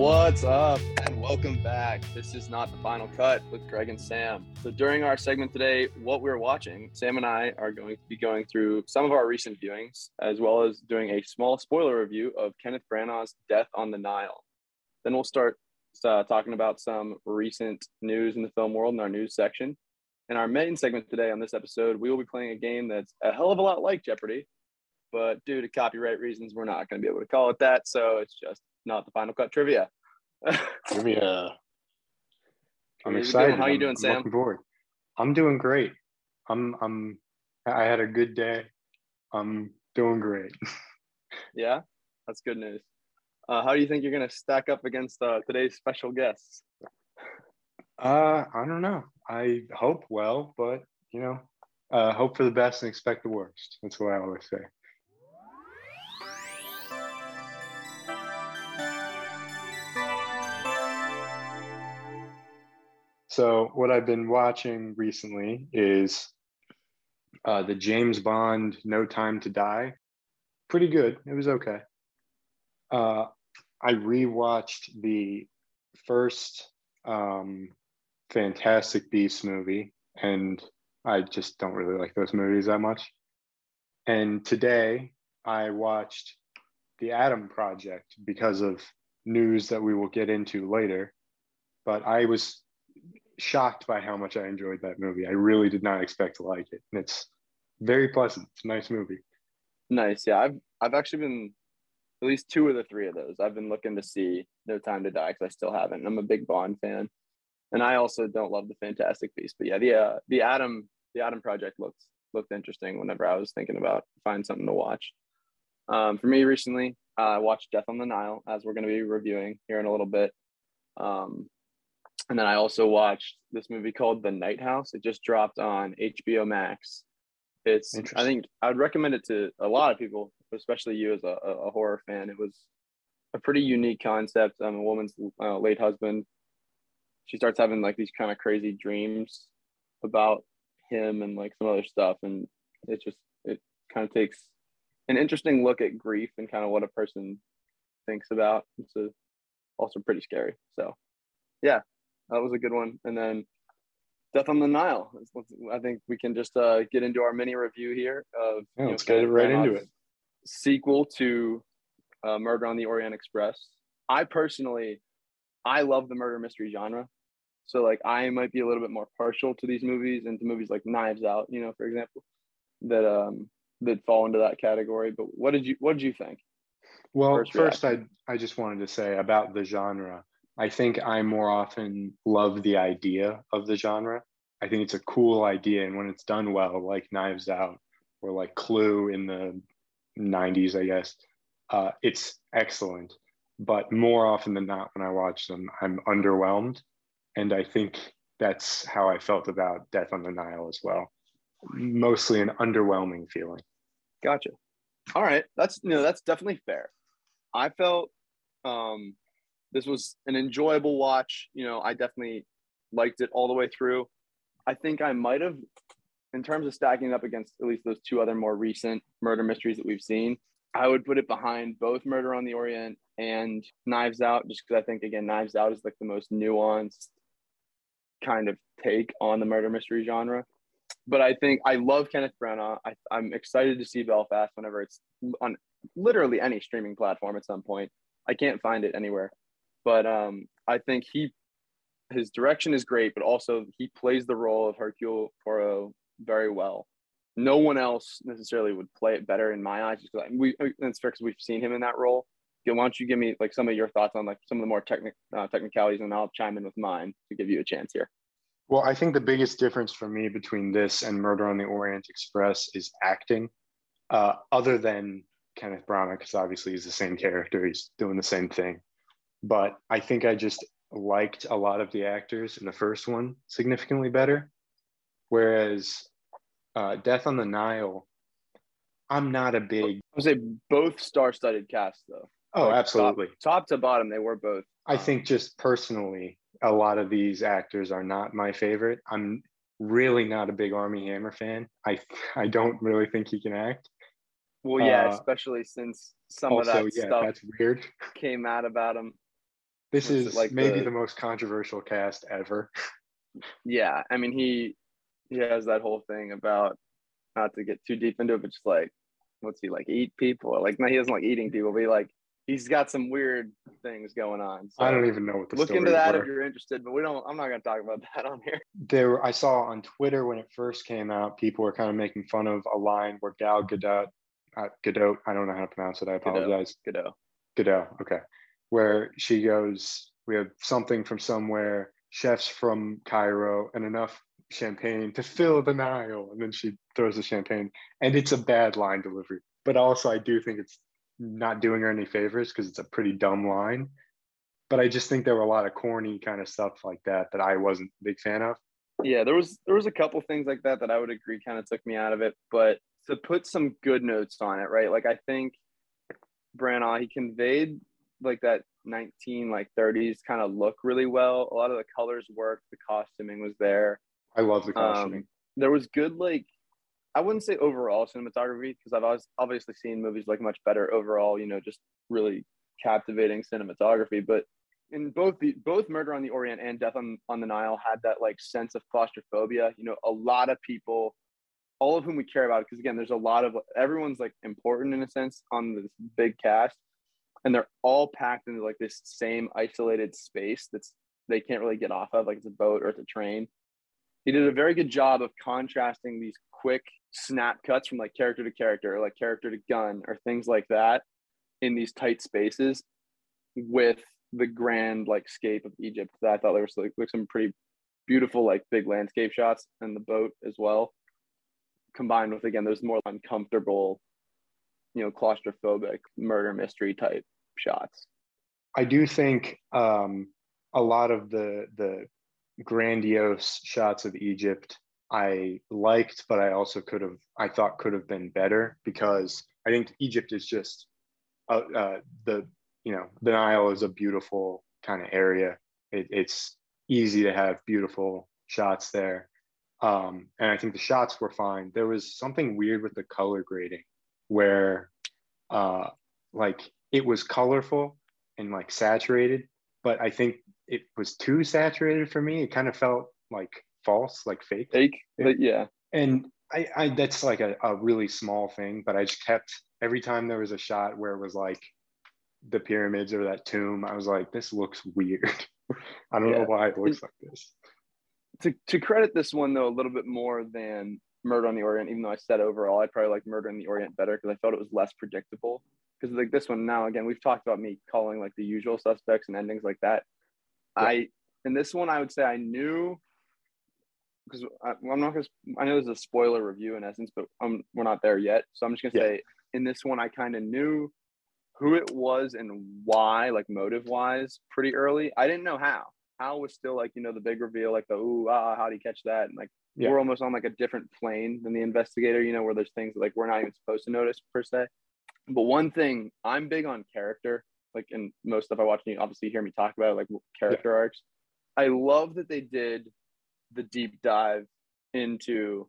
What's up, and welcome back. This is not the final cut with Greg and Sam. So, during our segment today, what we're watching, Sam and I are going to be going through some of our recent viewings, as well as doing a small spoiler review of Kenneth Branagh's Death on the Nile. Then we'll start uh, talking about some recent news in the film world in our news section. In our main segment today on this episode, we will be playing a game that's a hell of a lot like Jeopardy, but due to copyright reasons, we're not going to be able to call it that. So it's just not the final cut trivia. Trivia. I'm excited. How you doing, I'm Sam? Looking forward. I'm doing great. I'm I'm I had a good day. I'm doing great. Yeah, that's good news. Uh, how do you think you're going to stack up against uh, today's special guests? Uh I don't know. I hope well, but you know, uh hope for the best and expect the worst. That's what I always say. So what I've been watching recently is uh, the James Bond No Time to Die. Pretty good. It was okay. Uh, I rewatched the first um, Fantastic Beasts movie, and I just don't really like those movies that much. And today I watched The Adam Project because of news that we will get into later. But I was shocked by how much I enjoyed that movie. I really did not expect to like it. And it's very pleasant. It's a nice movie. Nice. Yeah, I've I've actually been at least two of the three of those. I've been looking to see No Time to Die because I still haven't. I'm a big Bond fan, and I also don't love the Fantastic Beast. But yeah, the uh, the Adam the Adam Project looked looked interesting. Whenever I was thinking about find something to watch. Um, for me recently, uh, I watched Death on the Nile, as we're going to be reviewing here in a little bit. Um, and then I also watched this movie called The Night House. It just dropped on HBO Max. It's I think I would recommend it to a lot of people, especially you as a, a horror fan. It was a pretty unique concept. Um, a woman's uh, late husband, she starts having like these kind of crazy dreams about him and like some other stuff, and it just it kind of takes an interesting look at grief and kind of what a person thinks about. It's a, also pretty scary. So, yeah, that was a good one. And then Death on the Nile. I think we can just uh, get into our mini review here of Yeah, let's get right into it. Sequel to uh, Murder on the Orient Express. I personally, I love the murder mystery genre. So like I might be a little bit more partial to these movies and to movies like Knives Out, you know, for example, that um that fall into that category. But what did you what did you think? Well, first first, I I just wanted to say about the genre. I think I more often love the idea of the genre. I think it's a cool idea, and when it's done well, like Knives Out or like Clue in the '90s, I guess, uh, it's excellent. But more often than not, when I watch them, I'm underwhelmed, and I think that's how I felt about Death on the Nile as well. Mostly an underwhelming feeling. Gotcha. All right, that's you know that's definitely fair. I felt um, this was an enjoyable watch. You know, I definitely liked it all the way through. I think I might have, in terms of stacking it up against at least those two other more recent murder mysteries that we've seen, I would put it behind both Murder on the Orient and Knives Out, just because I think again Knives Out is like the most nuanced kind of take on the murder mystery genre but I think I love Kenneth Branagh. I, I'm excited to see Belfast whenever it's on literally any streaming platform at some point. I can't find it anywhere, but um, I think he his direction is great, but also he plays the role of Hercule Poirot very well. No one else necessarily would play it better in my eyes. Just 'cause I- we it's fair because we've seen him in that role. Why don't you give me like some of your thoughts on like some of the more technic uh, technicalities, and I'll chime in with mine to give you a chance here. Well, I think the biggest difference for me between this and Murder on the Orient Express is acting. Uh, other than Kenneth Branagh, because obviously he's the same character, he's doing the same thing. But I think I just liked a lot of the actors in the first one significantly better. Whereas uh, Death on the Nile, I'm not a big. I would say both star-studded casts though. Oh, Like, absolutely. Top, top to bottom, they were both. I think just personally, a lot of these actors are not my favorite. I'm really not a big Armie Hammer fan. I I don't really think he can act. Well, yeah, Uh, especially since some also, of that yeah, stuff that's weird. came out about him. This is like maybe the- the most controversial cast ever. Yeah, I mean he he has that whole thing about not to get too deep into it, but just like what's he like eat people? Like no, he doesn't like eating people, but he like he's got some weird things going on. So I don't even know what the look into that were. if you're interested, but we don't. I'm not gonna talk about that on here. there I saw on Twitter when it first came out, people were kind of making fun of a line where Gal Gadot, uh, Gadot, I don't know how to pronounce it. I apologize. Godot. Godot, okay, where she goes, we have something from somewhere, chefs from Cairo, and enough champagne to fill the Nile, and then she throws the champagne, and it's a bad line delivery. But also, I do think it's not doing her any favors because it's a pretty dumb line. But I just think there were a lot of corny kind of stuff like that that I wasn't a big fan of. Yeah, there was there was a couple things like that that I would agree kind of took me out of it, but to put some good notes on it, right? Like I think Branagh he conveyed like that 19 like 30s kind of look really well. A lot of the colors worked, the costuming was there. I love the costuming. Um, there was good like I wouldn't say overall cinematography because I've always obviously seen movies like much better overall, you know, just really captivating cinematography. But in both the both Murder on the Orient and Death on, on the Nile had that like sense of claustrophobia. You know, a lot of people, all of whom we care about, because again, there's a lot of everyone's like important in a sense on this big cast, and they're all packed into like this same isolated space that's they can't really get off of, like it's a boat or it's a train. He did a very good job of contrasting these quick snap cuts from like character to character, or like character to gun, or things like that in these tight spaces with the grand like scape of Egypt. That I thought there was like, like some pretty beautiful like big landscape shots and the boat as well, combined with again those more uncomfortable, you know, claustrophobic murder mystery type shots. I do think um, a lot of the the grandiose shots of Egypt I liked, but I also could have I thought could have been better because I think Egypt is just uh, uh, the you know the Nile is a beautiful kind of area. It, it's easy to have beautiful shots there, um, and I think the shots were fine. There was something weird with the color grading where uh, like it was colorful and like saturated, but I think it was too saturated for me. It kind of felt like false, like fake. Fake, but yeah. And I, I that's like a, a really small thing, but I just kept every time there was a shot where it was like the pyramids or that tomb, I was like, this looks weird. I don't Yeah. know why it looks like this. To to credit this one though a little bit more than Murder on the Orient, even though I said overall I'd probably like Murder on the Orient better because I felt it was less predictable. Because like this one now again we've talked about me calling like the usual suspects and endings like that. Yeah. I in this one I would say I knew because I'm not gonna I know there's a spoiler review in essence, but um we're not there yet. So I'm just gonna Yeah. say in this one I kind of knew who it was and why, like motive wise, pretty early. I didn't know how. How was still like you know the big reveal, like the ooh ah, how do you catch that? And like Yeah. we're almost on like a different plane than the investigator, you know, where there's things like we're not even supposed to notice per se. But one thing I'm big on character, like in most stuff I watch, and you obviously hear me talk about it, like character arcs. I love that they did the deep dive into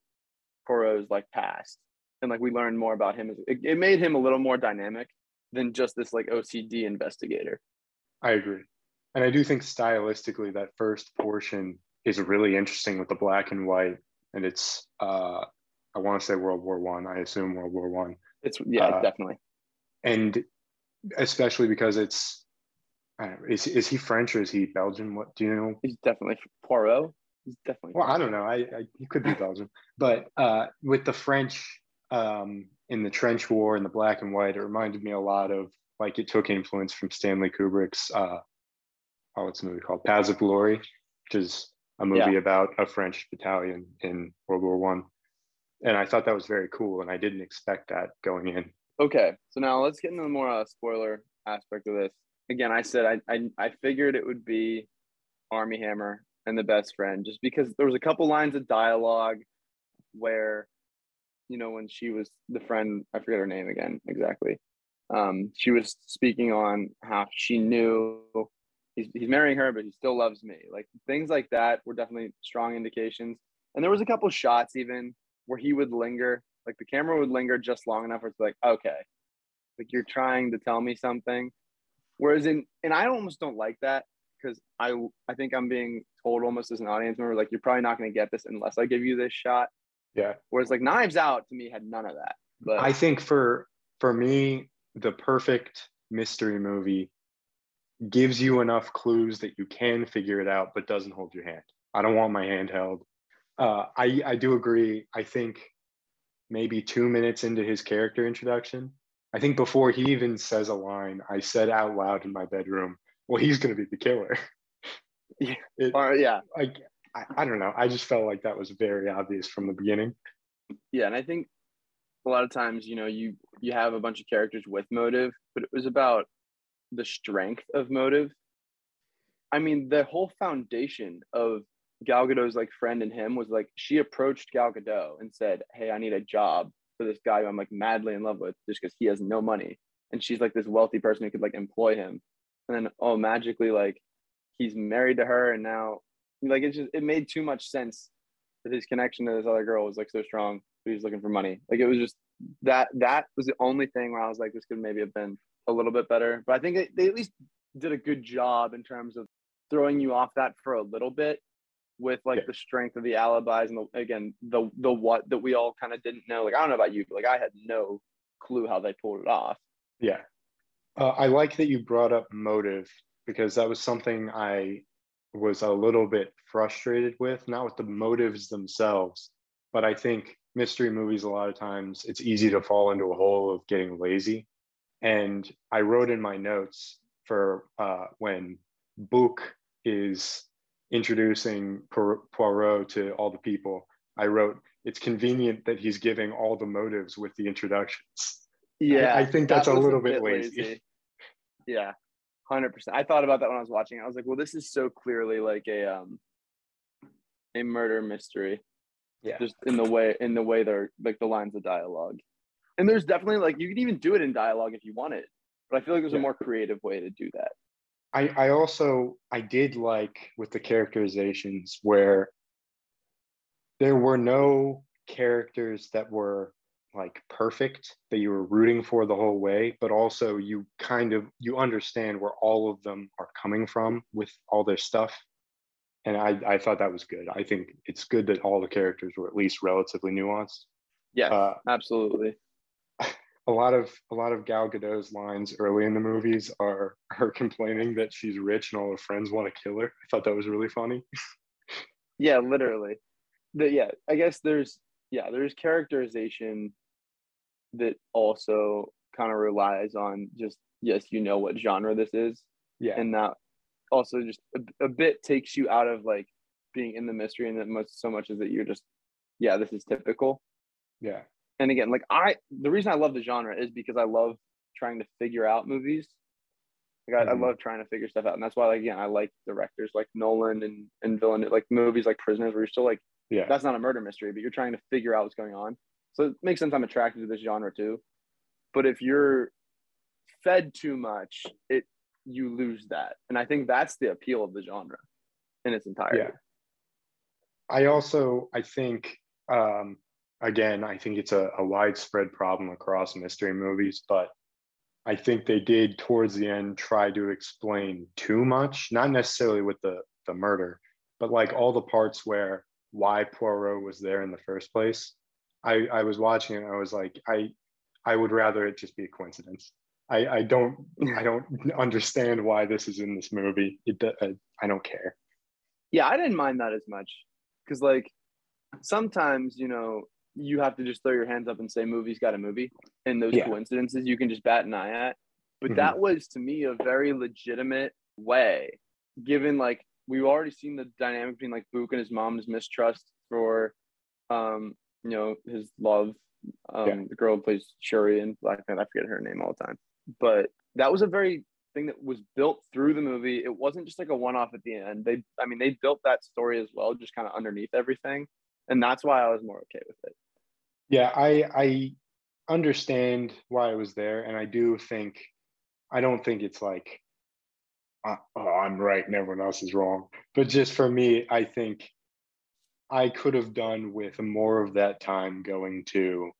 Poirot's like past, and like we learned more about him. It, it made him a little more dynamic than just this like OCD investigator. I agree. And I do think stylistically that first portion is really interesting with the black and white. And it's uh I want to say World War One. I. assume World War One. It's yeah, Uh, definitely. And especially because it's I don't know, is is he French or is he Belgian? What do you know? He's definitely Poirot. He's definitely. Well, I don't know. I, I he could be Belgian, but uh, with the French um, in the trench war and the black and white, it reminded me a lot of like it took influence from Stanley Kubrick's uh, oh, what's the movie called? Paths of Glory, which is a movie Yeah. about a French battalion in World War One, and I thought that was very cool, and I didn't expect that going in. Okay, so now let's get into the more uh, spoiler aspect of this. Again, I said I, I I figured it would be Armie Hammer and the best friend, just because there was a couple lines of dialogue where, you know, when she was the friend, I forget her name again exactly. Um, she was speaking on how she knew he's he's marrying her, but he still loves me. Like things like that were definitely strong indications. And there was a couple shots even where he would linger, like the camera would linger just long enough where it's like, okay, like you're trying to tell me something Whereas in and I almost don't like that because I I think I'm being told almost as an audience member like you're probably not going to get this unless I give you this shot. Yeah. Whereas like Knives Out to me had none of that. But I think for for me, the perfect mystery movie gives you enough clues that you can figure it out, but doesn't hold your hand. I don't want my hand held. Uh, I I do agree. I think maybe two minutes into his character introduction, I think before he even says a line, I said out loud in my bedroom, "Well, he's going to be the killer." Yeah. It, or, yeah, I, I I don't know. I just felt like that was very obvious from the beginning. yeah, and I think a lot of times you know you you have a bunch of characters with motive, but it was about the strength of motive. I mean, the whole foundation of Gal Gadot's like friend and him was like she approached Gal Gadot and said, "Hey, I need a job for this guy who I'm like madly in love with, just because he has no money." And she's like this wealthy person who could like employ him, and then oh, magically like he's married to her, and now like it just it made too much sense that his connection to this other girl was like so strong. But he's looking for money. Like it was just that that was the only thing where I was like, this could maybe have been a little bit better. But I think it, they at least did a good job in terms of throwing you off that for a little bit with like Yeah. the strength of the alibis and the, again the the what that we all kind of didn't know. Like I don't know about you, but like I had no clue how they pulled it off. Yeah. Uh, I like that you brought up motive because that was something I was a little bit frustrated with, not with the motives themselves, but I think mystery movies, a lot of times, it's easy to fall into a hole of getting lazy. And I wrote in my notes for uh, when Book is introducing Poirot to all the people, I wrote, it's convenient that he's giving all the motives with the introductions. Yeah, I think that that's a was little bit lazy. Yeah, hundred percent. I thought about that when I was watching. it. I was like, well, this is so clearly like a um a murder mystery. Yeah. Just in the way in the way they're like the lines of dialogue. And there's definitely like you could even do it in dialogue if you wanted. But I feel like there's Yeah. a more creative way to do that. I, I also I did like with the characterizations where there were no characters that were like perfect that you were rooting for the whole way, but also you kind of you understand where all of them are coming from with all their stuff. And I, I thought that was good. I think it's good that all the characters were at least relatively nuanced. Yeah, Uh, absolutely. A lot of a lot of Gal Gadot's lines early in the movies are her complaining that she's rich and all her friends want to kill her. I thought that was really funny. Yeah, literally. The, yeah, I guess there's yeah, there's characterization that also kind of relies on just yes, you know what genre this is. Yeah, and that also just a, a bit takes you out of like being in the mystery and that much so much is that you're just yeah this is typical yeah, and again like i the reason i love the genre is because i love trying to figure out movies. Like I, Mhm. I love trying to figure stuff out. And that's why like again i like directors like nolan and and Villeneuve like movies like prisoners where you're still like yeah, that's not a murder mystery but you're trying to figure out what's going on. So it makes sense i'm attracted to this genre too. But if you're fed too much it you lose that. And i think that's the appeal of the genre in its entirety. Yeah. I also I think um, again I think it's a, a widespread problem across mystery movies, but I think they did towards the end try to explain too much, not necessarily with the the murder, but like all the parts where why Poirot was there in the first place. I I was watching it and I was like I I would rather it just be a coincidence. I I don't I don't understand why this is in this movie. It I, I don't care. yeah i didn't mind that as much because like sometimes you know you have to just throw your hands up and say movie's got a movie and those Yeah. coincidences you can just bat an eye at. But Mhm. that was to me a very legitimate way given like we've already seen the dynamic between like Book and his mom's mistrust for um you know his love. Um Yeah. the girl who plays Shuri in Black Knight I forget her name all the time. But that was a very thing that was built through the movie. It wasn't just like a one-off at the end. They I mean they built that story as well just kind of underneath everything and that's why I was more okay with it Yeah, I I understand why I was there, and I do think I don't think it's like uh, oh, I'm right and everyone else is wrong. But just for me, I think I could have done with more of that time going to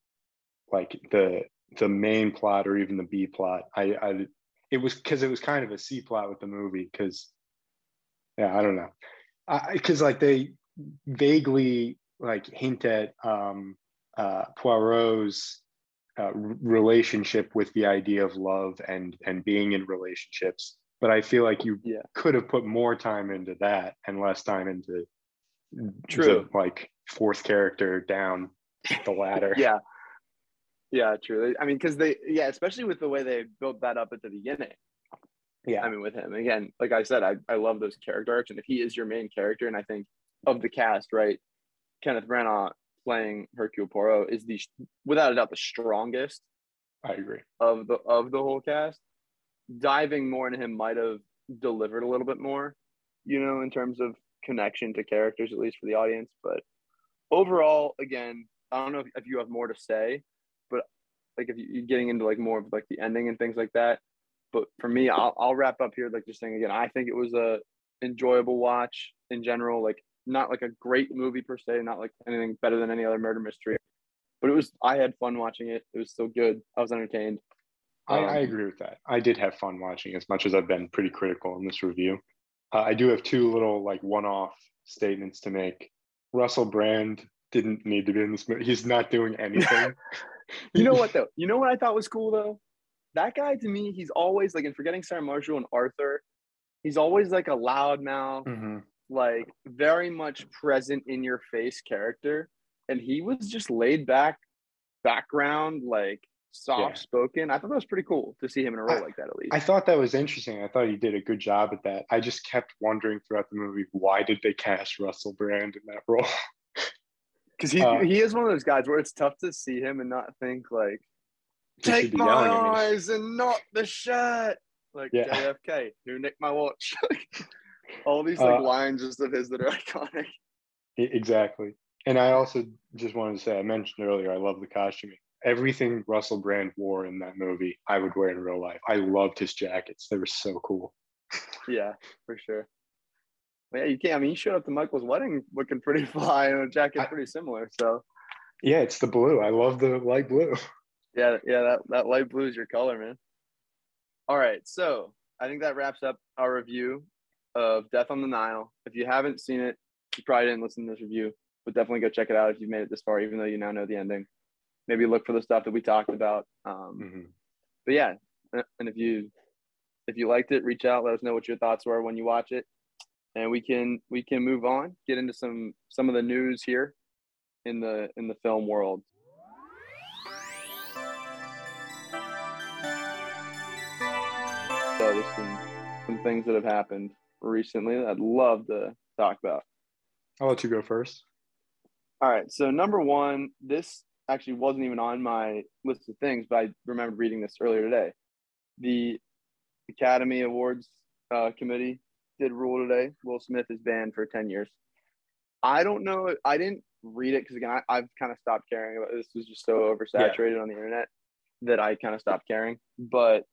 like the the main plot or even the B plot. I I it was because it was kind of a C plot with the movie. Because yeah, I don't know, I because like they vaguely like hint at um, uh, Poirot's uh, relationship with the idea of love and and being in relationships. But I feel like you Yeah. could have put more time into that and less time into True. the, like fourth character down the ladder. Yeah. Yeah, true. I mean, because they, yeah, especially with the way they built that up at the beginning. yeah, I mean, with him again, like I said, I, I love those character arcs, and if he is your main character, and I think of the cast, right, Kenneth Branagh playing Hercule Poirot is the without a doubt the strongest I agree. of the of the whole cast. Diving more into him might have delivered a little bit more, you know, in terms of connection to characters, at least for the audience. But overall, again, I don't know if, if you have more to say, but like if you, you're getting into like more of like the ending and things like that. But for me, I'll, I'll wrap up here like just saying again, I think it was a enjoyable watch in general. Like not like a great movie per se, not like anything better than any other murder mystery, but it was. I had fun watching it. It was still good. I was entertained. I, Um, I agree with that. I did have fun watching as much as I've been pretty critical in this review. Uh, I do have two little like one-off statements to make. Russell Brand didn't need to be in this movie. He's not doing anything. You know what though? You know what I thought was cool though? That guy to me, he's always like in forgetting Sarah Marshall and Arthur, he's always like a loudmouth, Mhm. Like very much present in your face character. And he was just laid back, background, like soft spoken. I thought that was pretty cool to see him in a role I- like that at least. I thought that was interesting. I thought he did a good job at that. I just kept wondering throughout the movie why did they cast Russell Brand in that role? Because he uh, he is one of those guys where it's tough to see him and not think like take my yelling at me. eyes and not the shirt. Like Yeah. JFK, who nicked my watch? All these like Uh, lines just of his that are iconic. Exactly. And I also just wanted to say, I mentioned earlier, I love the costuming. Everything Russell Brand wore in that movie, I would wear in real life. I loved his jackets. They were so cool. Yeah, for sure. Yeah, you can't. I mean, he showed up to Michael's wedding looking pretty fly and a jacket pretty similar. So Yeah, it's the blue. I love the light blue. yeah, yeah, that that light blue is your color, man. All right, so I think that wraps up our review of Death on the Nile. If you haven't seen it, you probably didn't listen to this review, but definitely go check it out if you've made it this far, even though you now know the ending. Maybe look for the stuff that we talked about. Um, Mhm. but yeah, and if you if you liked it, reach out, let us know what your thoughts were when you watch it, and we can we can move on, get into some some of the news here in the in the film world. So there's some some things that have happened recently that I'd love to talk about. I'll let you go first. All right. So number one, this actually wasn't even on my list of things, but I remembered reading this earlier today. The Academy Awards uh, committee did rule today. Will Smith is banned for ten years. I don't know. I didn't read it because again, I, I've kind of stopped caring about this. Was just so oversaturated on the internet that I kind of stopped caring. But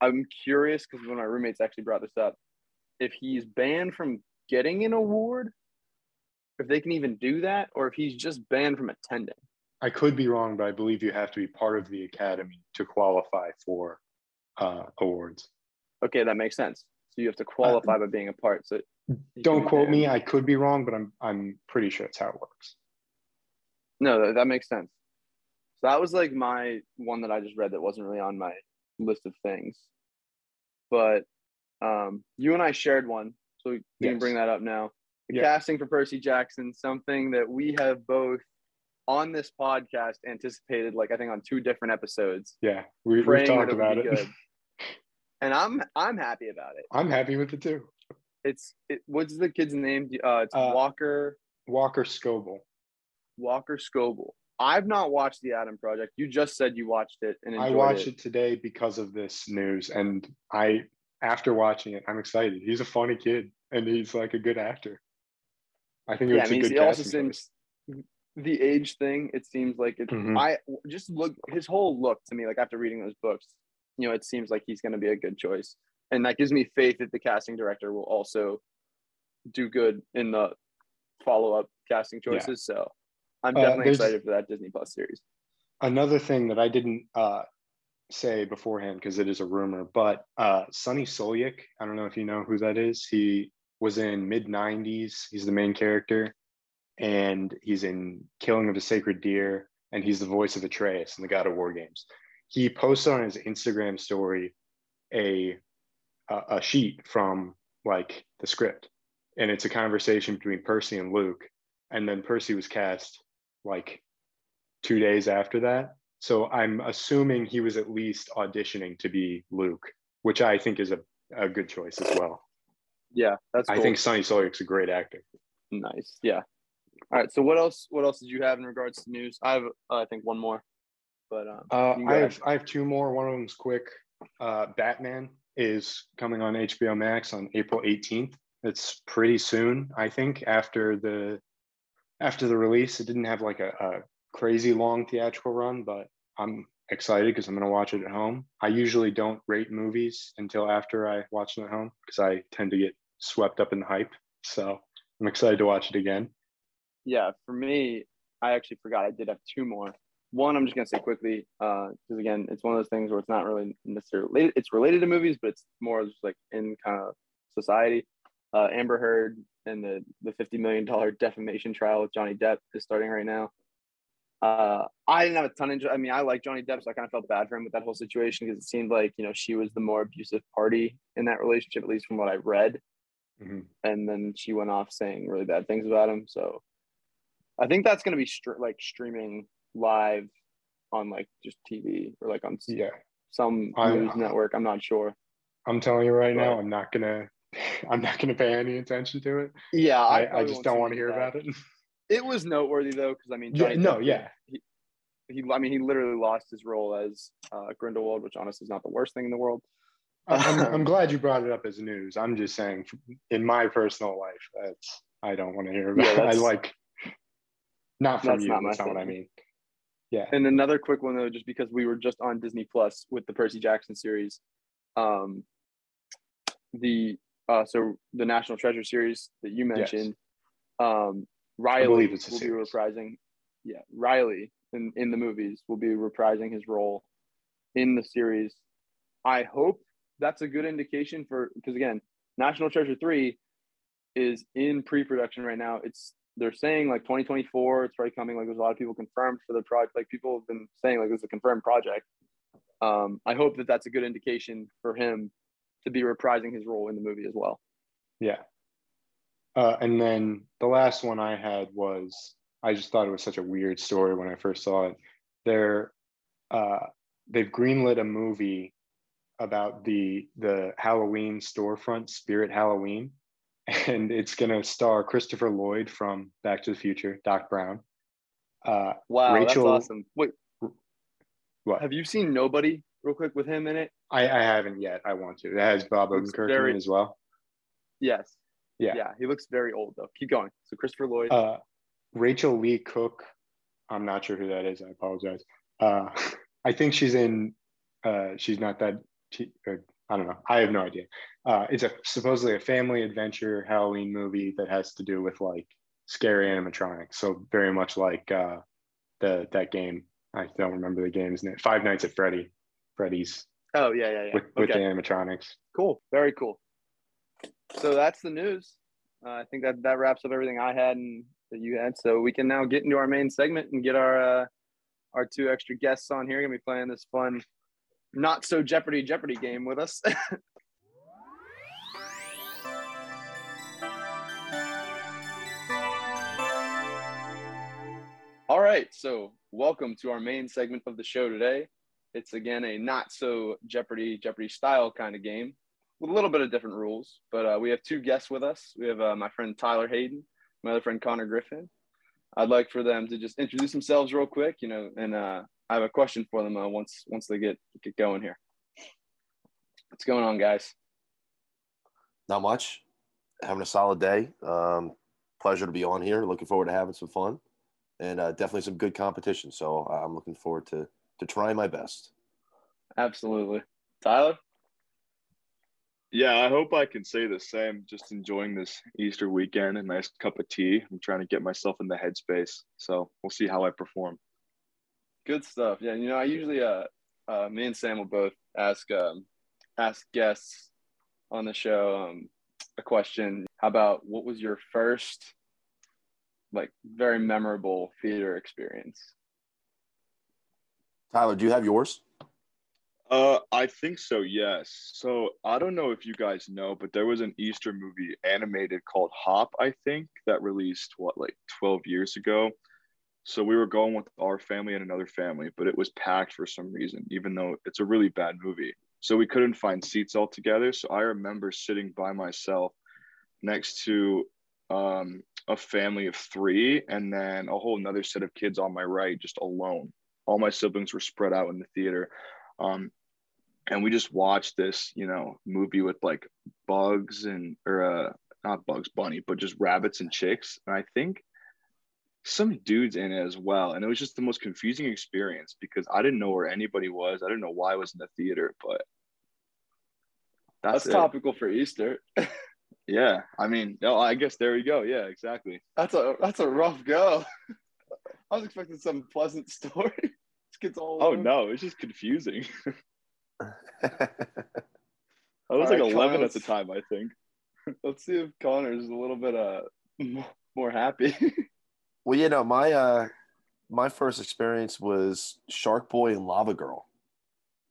I'm curious because one of my roommates actually brought this up. If he's banned from getting an award, if they can even do that, or if he's just banned from attending. I could be wrong, but I believe you have to be part of the academy to qualify for uh, awards. Okay, that makes sense. So you have to qualify by being a part. So Don't quote me. I could be wrong, but I'm I'm pretty sure it's how it works. No, that, that makes sense. So that was like my one that I just read that wasn't really on my list of things. But um, you and I shared one, so we can Yes. bring that up now. The casting for Percy Jackson, something that we have both on this podcast anticipated, like I think on two different episodes. Yeah, we, we've talked it about it. good. And I'm I'm happy about it. I'm happy with it too. It's it, what's the kid's name? Uh, it's Uh, Walker Walker Scobell. Walker Scobell. I've not watched the Adam Project. You just said you watched it and enjoyed I watched it. it today because of this news, and I, after watching it, I'm excited. He's a funny kid, and he's like a good actor. I think Yeah, it's I mean, a good it also seems the age thing. It seems like it. Mhm. I just look his whole look to me, like after reading those books, you know, it seems like he's going to be a good choice, and that gives me faith that the casting director will also do good in the follow up casting Yeah. choices. So I'm Uh, definitely there's- excited for that Disney Plus series. Another thing that I didn't uh, say beforehand because it is a rumor, but uh, Sunny Suljic, I don't know if you know who that is. He was in mid 90s. He's the main character, and he's in Killing of a Sacred Deer, and he's the voice of Atreus in the God of War games. He posted on his Instagram story a a, a sheet from like the script, and it's a conversation between Percy and Luke, and then Percy was cast like two days after that. So I'm assuming he was at least auditioning to be Luke, which I think is a, a good choice as well. Yeah, that's. I think Sunny Suljic's a great actor. Nice. Yeah. All right. So what else? What else did you have in regards to news? I have, uh, I think, one more. But um, uh, I have I have two more. One of them's quick. Uh, Batman is coming on HBO Max on April 18th. It's pretty soon, I think, after the after the release. It didn't have like a, a crazy long theatrical run, but I'm excited because I'm going to watch it at home. I usually don't rate movies until after I watch them at home because I tend to get swept up in the hype. So I'm excited to watch it again. Yeah, for me, I actually forgot I did have two more. One, I'm just gonna say quickly, because uh, again, it's one of those things where it's not really necessarily related. It's related to movies, but it's more just like in kind of society. Uh, Amber Heard and the the 50 million dollar defamation trial with Johnny Depp is starting right now. Uh, I didn't have a ton of. I mean, I like Johnny Depp, so I kind of felt bad for him with that whole situation because it seemed like you know she was the more abusive party in that relationship, at least from what I read. Mm-hmm. And then she went off saying really bad things about him. So I think that's going to be str- like streaming live on like just TV or like on yeah some news I, network. I'm not sure. I'm telling you right but, now, I'm not gonna. I'm not gonna pay any attention to it. Yeah, I, I, I just don't want to hear that. about it. It was noteworthy though, because I mean, Johnny yeah, no, yeah. He, he, I mean, he literally lost his role as uh, Grindelwald, which honestly is not the worst thing in the world. I'm, I'm glad you brought it up as news. I'm just saying, in my personal life, that's I don't want to hear about. Yeah, I like not from you. Not that's not what I mean. Yeah. And another quick one though, just because we were just on Disney Plus with the Percy Jackson series, um, the uh, so the National Treasure series that you mentioned, yes. um, Riley will be reprising. Yeah, Riley in, in the movies will be reprising his role in the series. I hope that's a good indication for because again, National Treasure three is in pre-production right now. It's they're saying like 2024. It's probably coming. Like there's a lot of people confirmed for the project. Like people have been saying like this is a confirmed project. Um, I hope that that's a good indication for him to be reprising his role in the movie as well. Yeah, uh, and then the last one I had was I just thought it was such a weird story when I first saw it. They're uh, they've greenlit a movie about the the Halloween storefront Spirit Halloween, and it's gonna star Christopher Lloyd from Back to the Future, Doc Brown. Uh, wow, Rachel, that's awesome. Wait, what? Have you seen Nobody real quick with him in it? I, I haven't yet. I want to. It has Bob Odenkirk very, in it as well. Yes, yeah. Yeah. He looks very old though. Keep going. So Christopher Lloyd. Uh, Rachael Leigh Cook. I'm not sure who that is. I apologize. Uh, I think she's in. Uh, she's not that. She, uh, I don't know. I have no idea. Uh, it's a supposedly a family adventure Halloween movie that has to do with like scary animatronics. So very much like uh, the that game. I don't remember the game's name. Five Nights at Freddy. Freddy's. Oh yeah, yeah, yeah. With, okay. with the animatronics. Cool. Very cool so that's the news. Uh, I think that that wraps up everything I had and that you had. So we can now get into our main segment and get our uh, our two extra guests on here. Gonna be playing this fun, not so Jeopardy Jeopardy game with us. All right, so welcome to our main segment of the show today. It's again a not so Jeopardy Jeopardy style kind of game with a little bit of different rules. But uh, we have two guests with us. We have uh, my friend Tyler Hayden, my other friend Connor Griffin. I'd like for them to just introduce themselves real quick, you know, and uh, I have a question for them uh, once once they get get going here. What's going on, guys? Not much. Having a solid day. Um, pleasure to be on here. Looking forward to having some fun, and uh, definitely some good competition. So uh, I'm looking forward to to trying my best. Absolutely, Tyler. Yeah, I hope I can say the same. Just enjoying this Easter weekend, a nice cup of tea. I'm trying to get myself in the headspace. So we'll see how I perform. Good stuff. Yeah, you know, I usually uh uh, me and Sam will both ask um, ask guests on the show um, a question. How about what was your first, like, very memorable theater experience? Tyler, do you have yours? Uh, I think so. Yes. So I don't know if you guys know, but there was an Easter movie animated called Hop. I think that released what like twelve years ago. So we were going with our family and another family, but it was packed for some reason, even though it's a really bad movie. So we couldn't find seats all together. So I remember sitting by myself next to um, a family of three, and then a whole another set of kids on my right, just alone. All my siblings were spread out in the theater. Um, and we just watched this, you know, movie with like bugs and or uh, not Bugs Bunny, but just rabbits and chicks. And I think some dudes in it as well. And it was just the most confusing experience because I didn't know where anybody was. I didn't know why I was in the theater, but that's, that's topical for Easter. yeah. I mean, no, I guess there we go. Yeah, exactly. That's a that's a rough go. I was expecting some pleasant story. All Oh no, it's just confusing. I was like 11 at the time, I think. Let's see if Connor's a little bit uh more happy. well, you know, my uh my first experience was Shark Boy and Lava Girl.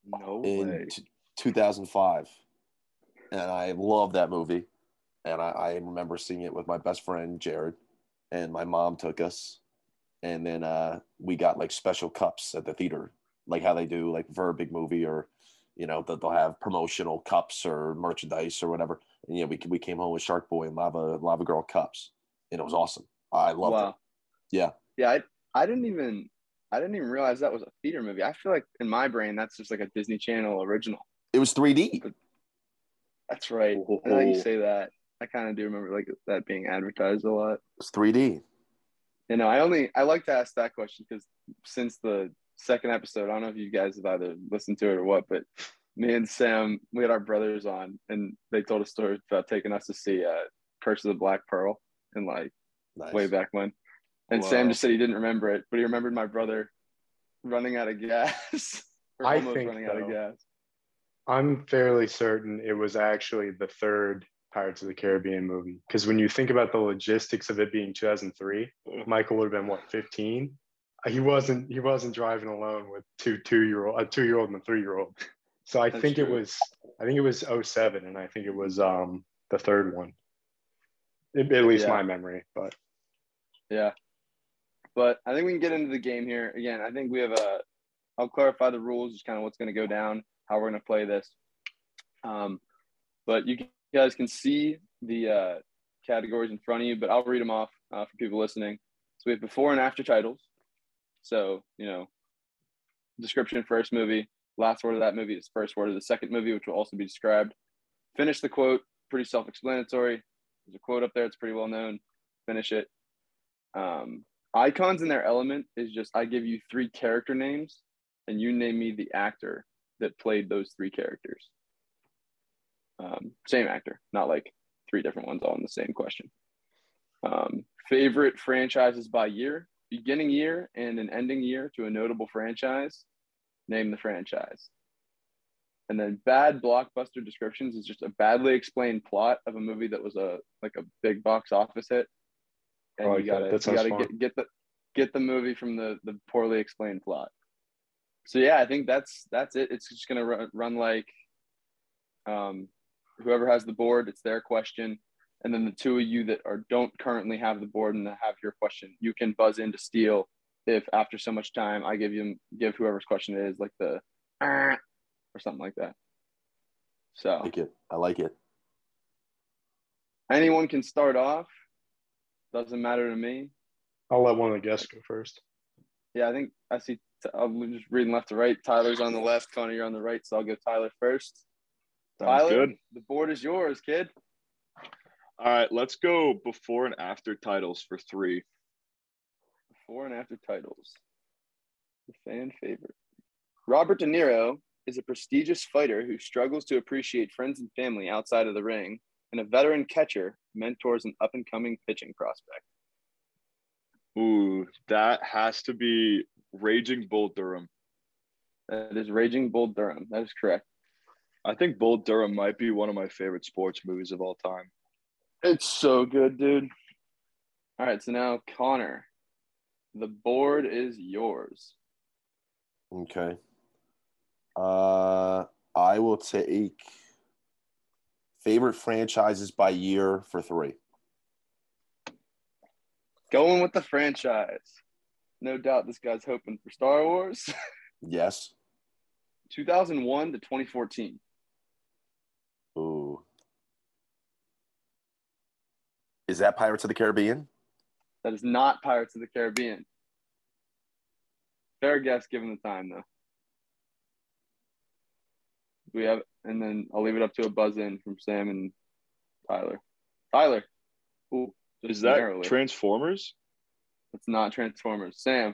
No in way. T- 2005. And I love that movie. And I, I remember seeing it with my best friend Jared, and my mom took us. And then uh, we got like special cups at the theater, like how they do like for a big movie or you know that they'll have promotional cups or merchandise or whatever. And yeah, we we came home with Shark Boy and Lava Lava Girl cups, and it was awesome. I loved wow. it. Yeah, yeah. I I didn't even I didn't even realize that was a theater movie. I feel like in my brain that's just like a Disney Channel original. It was 3D. That's right. Oh. Now you say that, I kind of do remember like that being advertised a lot. It's 3D. You know, I only I like to ask that question because since the second episode. I don't know if you guys have either listened to it or what, but me and Sam, we had our brothers on, and they told a story about taking us to see uh, Curse of the Black Pearl, and like nice. way back when. And wow. Sam just said he didn't remember it, but he remembered my brother running out of gas. I think running though, out of gas. I'm fairly certain it was actually the third Pirates of the Caribbean movie because when you think about the logistics of it being 2003, Michael would have been what 15 he wasn't he wasn't driving alone with two two year old a two year old and a three year old. So I That's think true. it was I think it was 07 and I think it was um the third one. It, at least yeah. my memory, but yeah. But I think we can get into the game here. Again, I think we have a I'll clarify the rules, just kind of what's going to go down, how we're going to play this. Um, but you guys can see the uh, categories in front of you, but I'll read them off uh, for people listening. So we have before and after titles, so, you know, description first movie, last word of that movie is first word of the second movie, which will also be described. Finish the quote, pretty self explanatory. There's a quote up there, it's pretty well known. Finish it. Um, icons in their element is just I give you three character names and you name me the actor that played those three characters. Um, same actor, not like three different ones all in the same question. Um, favorite franchises by year beginning year and an ending year to a notable franchise, name the franchise. And then bad blockbuster descriptions is just a badly explained plot of a movie that was a like a big box office hit. And oh, you gotta you gotta get, get the get the movie from the the poorly explained plot. So yeah, I think that's that's it. It's just gonna run, run like um, whoever has the board, it's their question and then the two of you that are don't currently have the board and have your question, you can buzz in to steal if after so much time I give you give whoever's question it is like the or something like that. So I like it. I like it. Anyone can start off. Doesn't matter to me. I'll let one of the guests go first. Yeah, I think I see. I'm just reading left to right. Tyler's on the left. Connor, you're on the right. So I'll go Tyler first. Sounds Tyler, good. the board is yours, kid. All right, let's go before and after titles for three. Before and after titles. The fan favorite. Robert De Niro is a prestigious fighter who struggles to appreciate friends and family outside of the ring, and a veteran catcher mentors an up and coming pitching prospect. Ooh, that has to be Raging Bull Durham. That is Raging Bull Durham. That is correct. I think Bull Durham might be one of my favorite sports movies of all time. It's so good, dude. All right, so now Connor, the board is yours. Okay. Uh, I will take favorite franchises by year for three. Going with the franchise. No doubt this guy's hoping for Star Wars. Yes. 2001 to 2014. Ooh. Is that Pirates of the Caribbean? That is not Pirates of the Caribbean. Fair guess given the time, though. We have, and then I'll leave it up to a buzz in from Sam and Tyler. Tyler. Ooh, Is that narrowly. Transformers? It's not Transformers. Sam,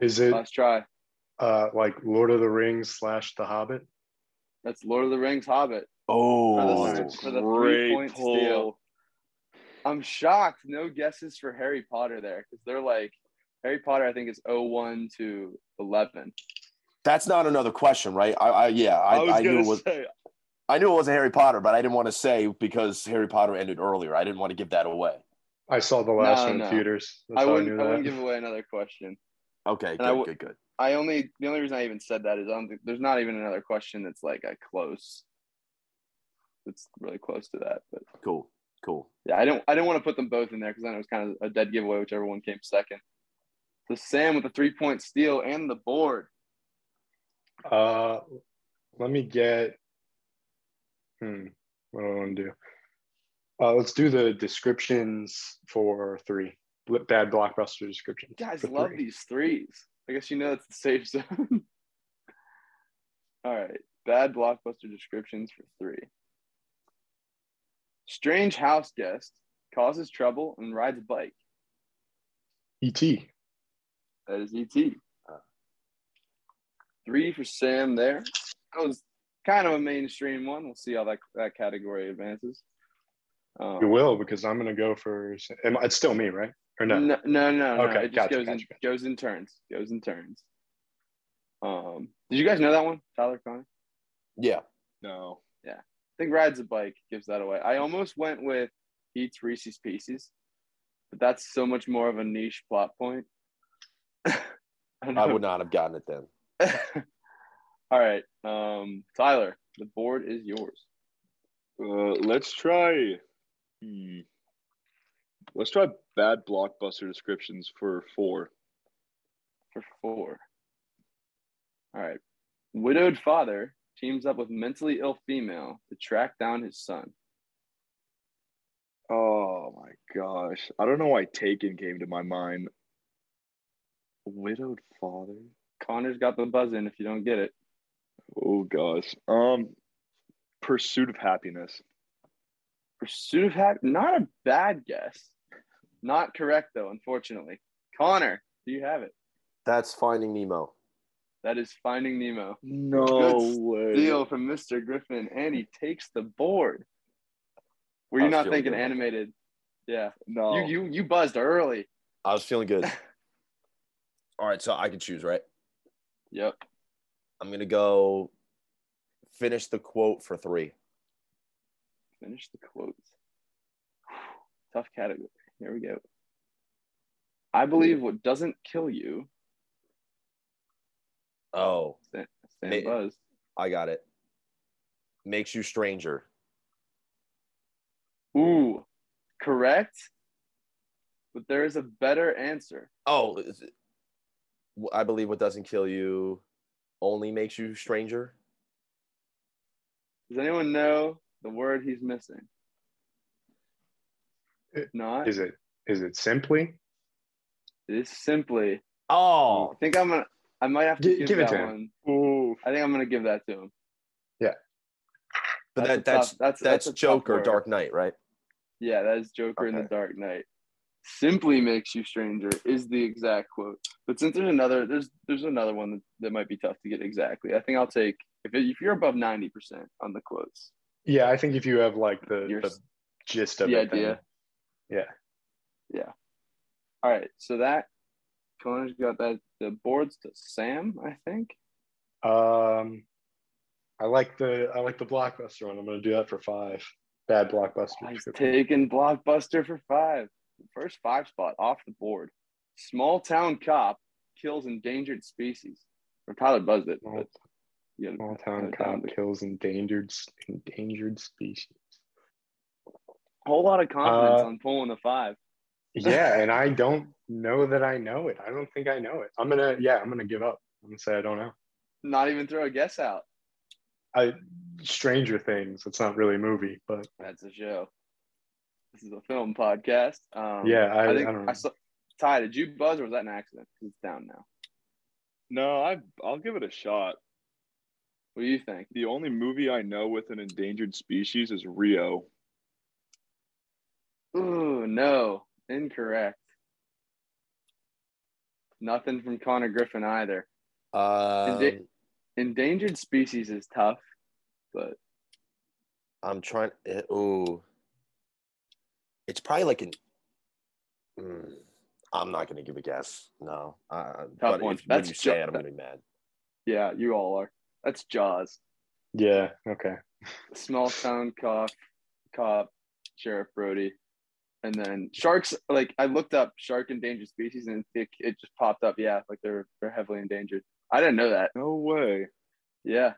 Is it last try. uh, like Lord of the Rings slash The Hobbit? That's Lord of the Rings Hobbit. Oh, For the- for the Great three-point pull. steal. I'm shocked. No guesses for Harry Potter there because they're like Harry Potter. I think is 01 to 11. that's not another question, right? I, I yeah, I, I I, knew it was. say I knew it wasn't Harry Potter, but I didn't want to say because Harry Potter ended earlier. I didn't want to give that away. I saw the last No, one no. in theaters. That's I wouldn't. I I, wouldn't give away another question. Okay, And good, I w- good, good. I only the only reason I even said that is I don't think there's not even another question that's like a close. It's really close to that, but Cool, cool. yeah, I don't I didn't want to put them both in there because then it was kind of a dead giveaway, whichever one came second. So Sam with the three point steal and the board. Uh, let me get. Hmm. What do I want to do? Uh, let's do the descriptions for three. Bad blockbuster descriptions. You guys love three. these threes. I guess you know it's the safe zone. All right. Bad blockbuster descriptions for three. Strange house guest causes trouble and rides a bike. E.T. That is ET. Three for Sam there. That was kind of a mainstream one. We'll see how that, that category advances. Um, You will because I'm gonna go for. am It's still me, right? Or no? No, no, no, no. Okay, it just gotcha, goes in gotcha, gotcha. goes in turns. Goes in turns. Um, did you guys know that one, Tyler Connor? Yeah, no. I think rides a bike gives that away. I almost went with eats Reese's Pieces, but that's so much more of a niche plot point. I, I would not have gotten it then. All right, um, Tyler, the board is yours. Uh, let's try. Hmm. Let's try bad blockbuster descriptions for four. for four. All right. Widowed father teams up with mentally ill female to track down his son. Oh my gosh. I don't know why Taken came to my mind. Widowed father? Connor's got the buzz in if you don't get it. Oh gosh. Um Pursuit of Happiness. Pursuit of Happiness, not a bad guess. Not correct, though, unfortunately. Connor, do you have it? That's Finding Nemo. That is Finding Nemo. No Good way. Deal from Mr. Griffin, and he takes the board. Were you not thinking good. animated? Yeah. No. You you you buzzed early. I was feeling good. All right, so I can choose, right? Yep. I'm gonna go finish the quote for three. Finish the quotes. Tough category. Here we go. I believe what doesn't kill you. Oh, Stand, stand May- buzz. I got it. Makes you stranger. Ooh, correct. But there is a better answer. Oh, is it- I believe what doesn't kill you only makes you stranger. Does anyone know the word he's missing? It- Not. Is it? Is it simply? It is simply. Oh, I think I'm gonna. I might have to Gi- give, give it that to him. one. Ooh. I think I'm gonna give that to him. Yeah. But That's that that's tough- that's- that's, that's Joker, word. Dark Knight, right? Yeah, that is Joker in the Dark Knight. Simply makes you stranger is the exact quote. But since there's another, there's there's another one that, that might be tough to get exactly. I think I'll take if it, if you're above ninety percent on the quotes. Yeah, I think if you have like the, You're the gist of the it, then- idea. yeah. All right, so that Connor's got that the boards to Sam, I think. Um, I like the I like the blockbuster one. I'm gonna do that for five. Bad blockbuster. He's taking blockbuster for five. First five spot off the board. Small town cop kills endangered species. Or Tyler buzzed it, Small, but yeah, small town cop kills endangered endangered species. whole lot of confidence Uh, on pulling the five. Yeah, and I don't know that I know it. I don't think I know it. I'm gonna yeah, I'm gonna give up. I'm gonna say I don't know. Not even throw a guess out. I Stranger Things. It's not really a movie, but That's a show. This is a film podcast. Um, yeah, I, I think I don't know. I saw. Ty, did you buzz or was that an accident? 'Cause It's down now. No, I I'll give it a shot. What do you think? The only movie I know with an endangered species is Rio. Ooh, no, incorrect. Nothing from Connor Griffin either. Um, Enda- Endangered species is tough, but I'm trying. eh, Ooh, it's probably like an. Mm, I'm not gonna give a guess. No, uh, but one. if, when you say ju- it, I'm gonna be mad. yeah, you all are. That's Jaws. yeah, okay. Small town cop, cop, Sheriff Brody, and then sharks. Like I looked up shark endangered species, and it, it just popped up. Yeah, like they're they're heavily endangered. I didn't know that. No way. Yeah,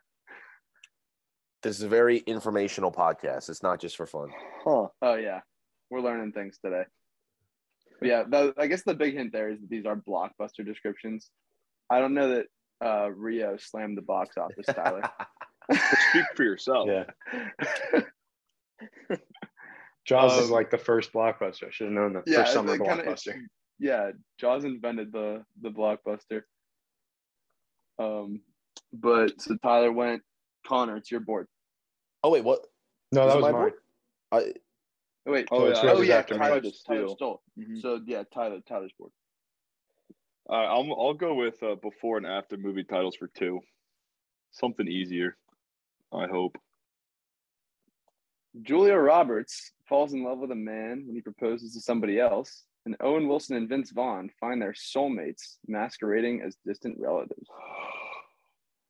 This is a very informational podcast. It's not just for fun. Huh. Oh yeah, we're learning things today. But yeah, the, I guess the big hint there is that these are blockbuster descriptions. I don't know that uh, Rio slammed the box office, Tyler. Speak for yourself. Yeah. Jaws is Um, like the first blockbuster. I should have known the yeah, first summer it kinda- blockbuster. yeah, Jaws invented the the blockbuster. Um, but so Tyler went. Connor, it's your board. Oh wait, what? No, Is that it was my mine. board? I, Oh, wait, Oh, So yeah, it's I oh yeah. Tyler, Tyler steal. stole. Mhm. So yeah, Tyler, Tyler's board. Uh, I'll I'll go with uh, before and after movie titles for two. Something easier. I hope. Julia Roberts falls in love with a man when he proposes to somebody else, and Owen Wilson and Vince Vaughn find their soulmates masquerading as distant relatives.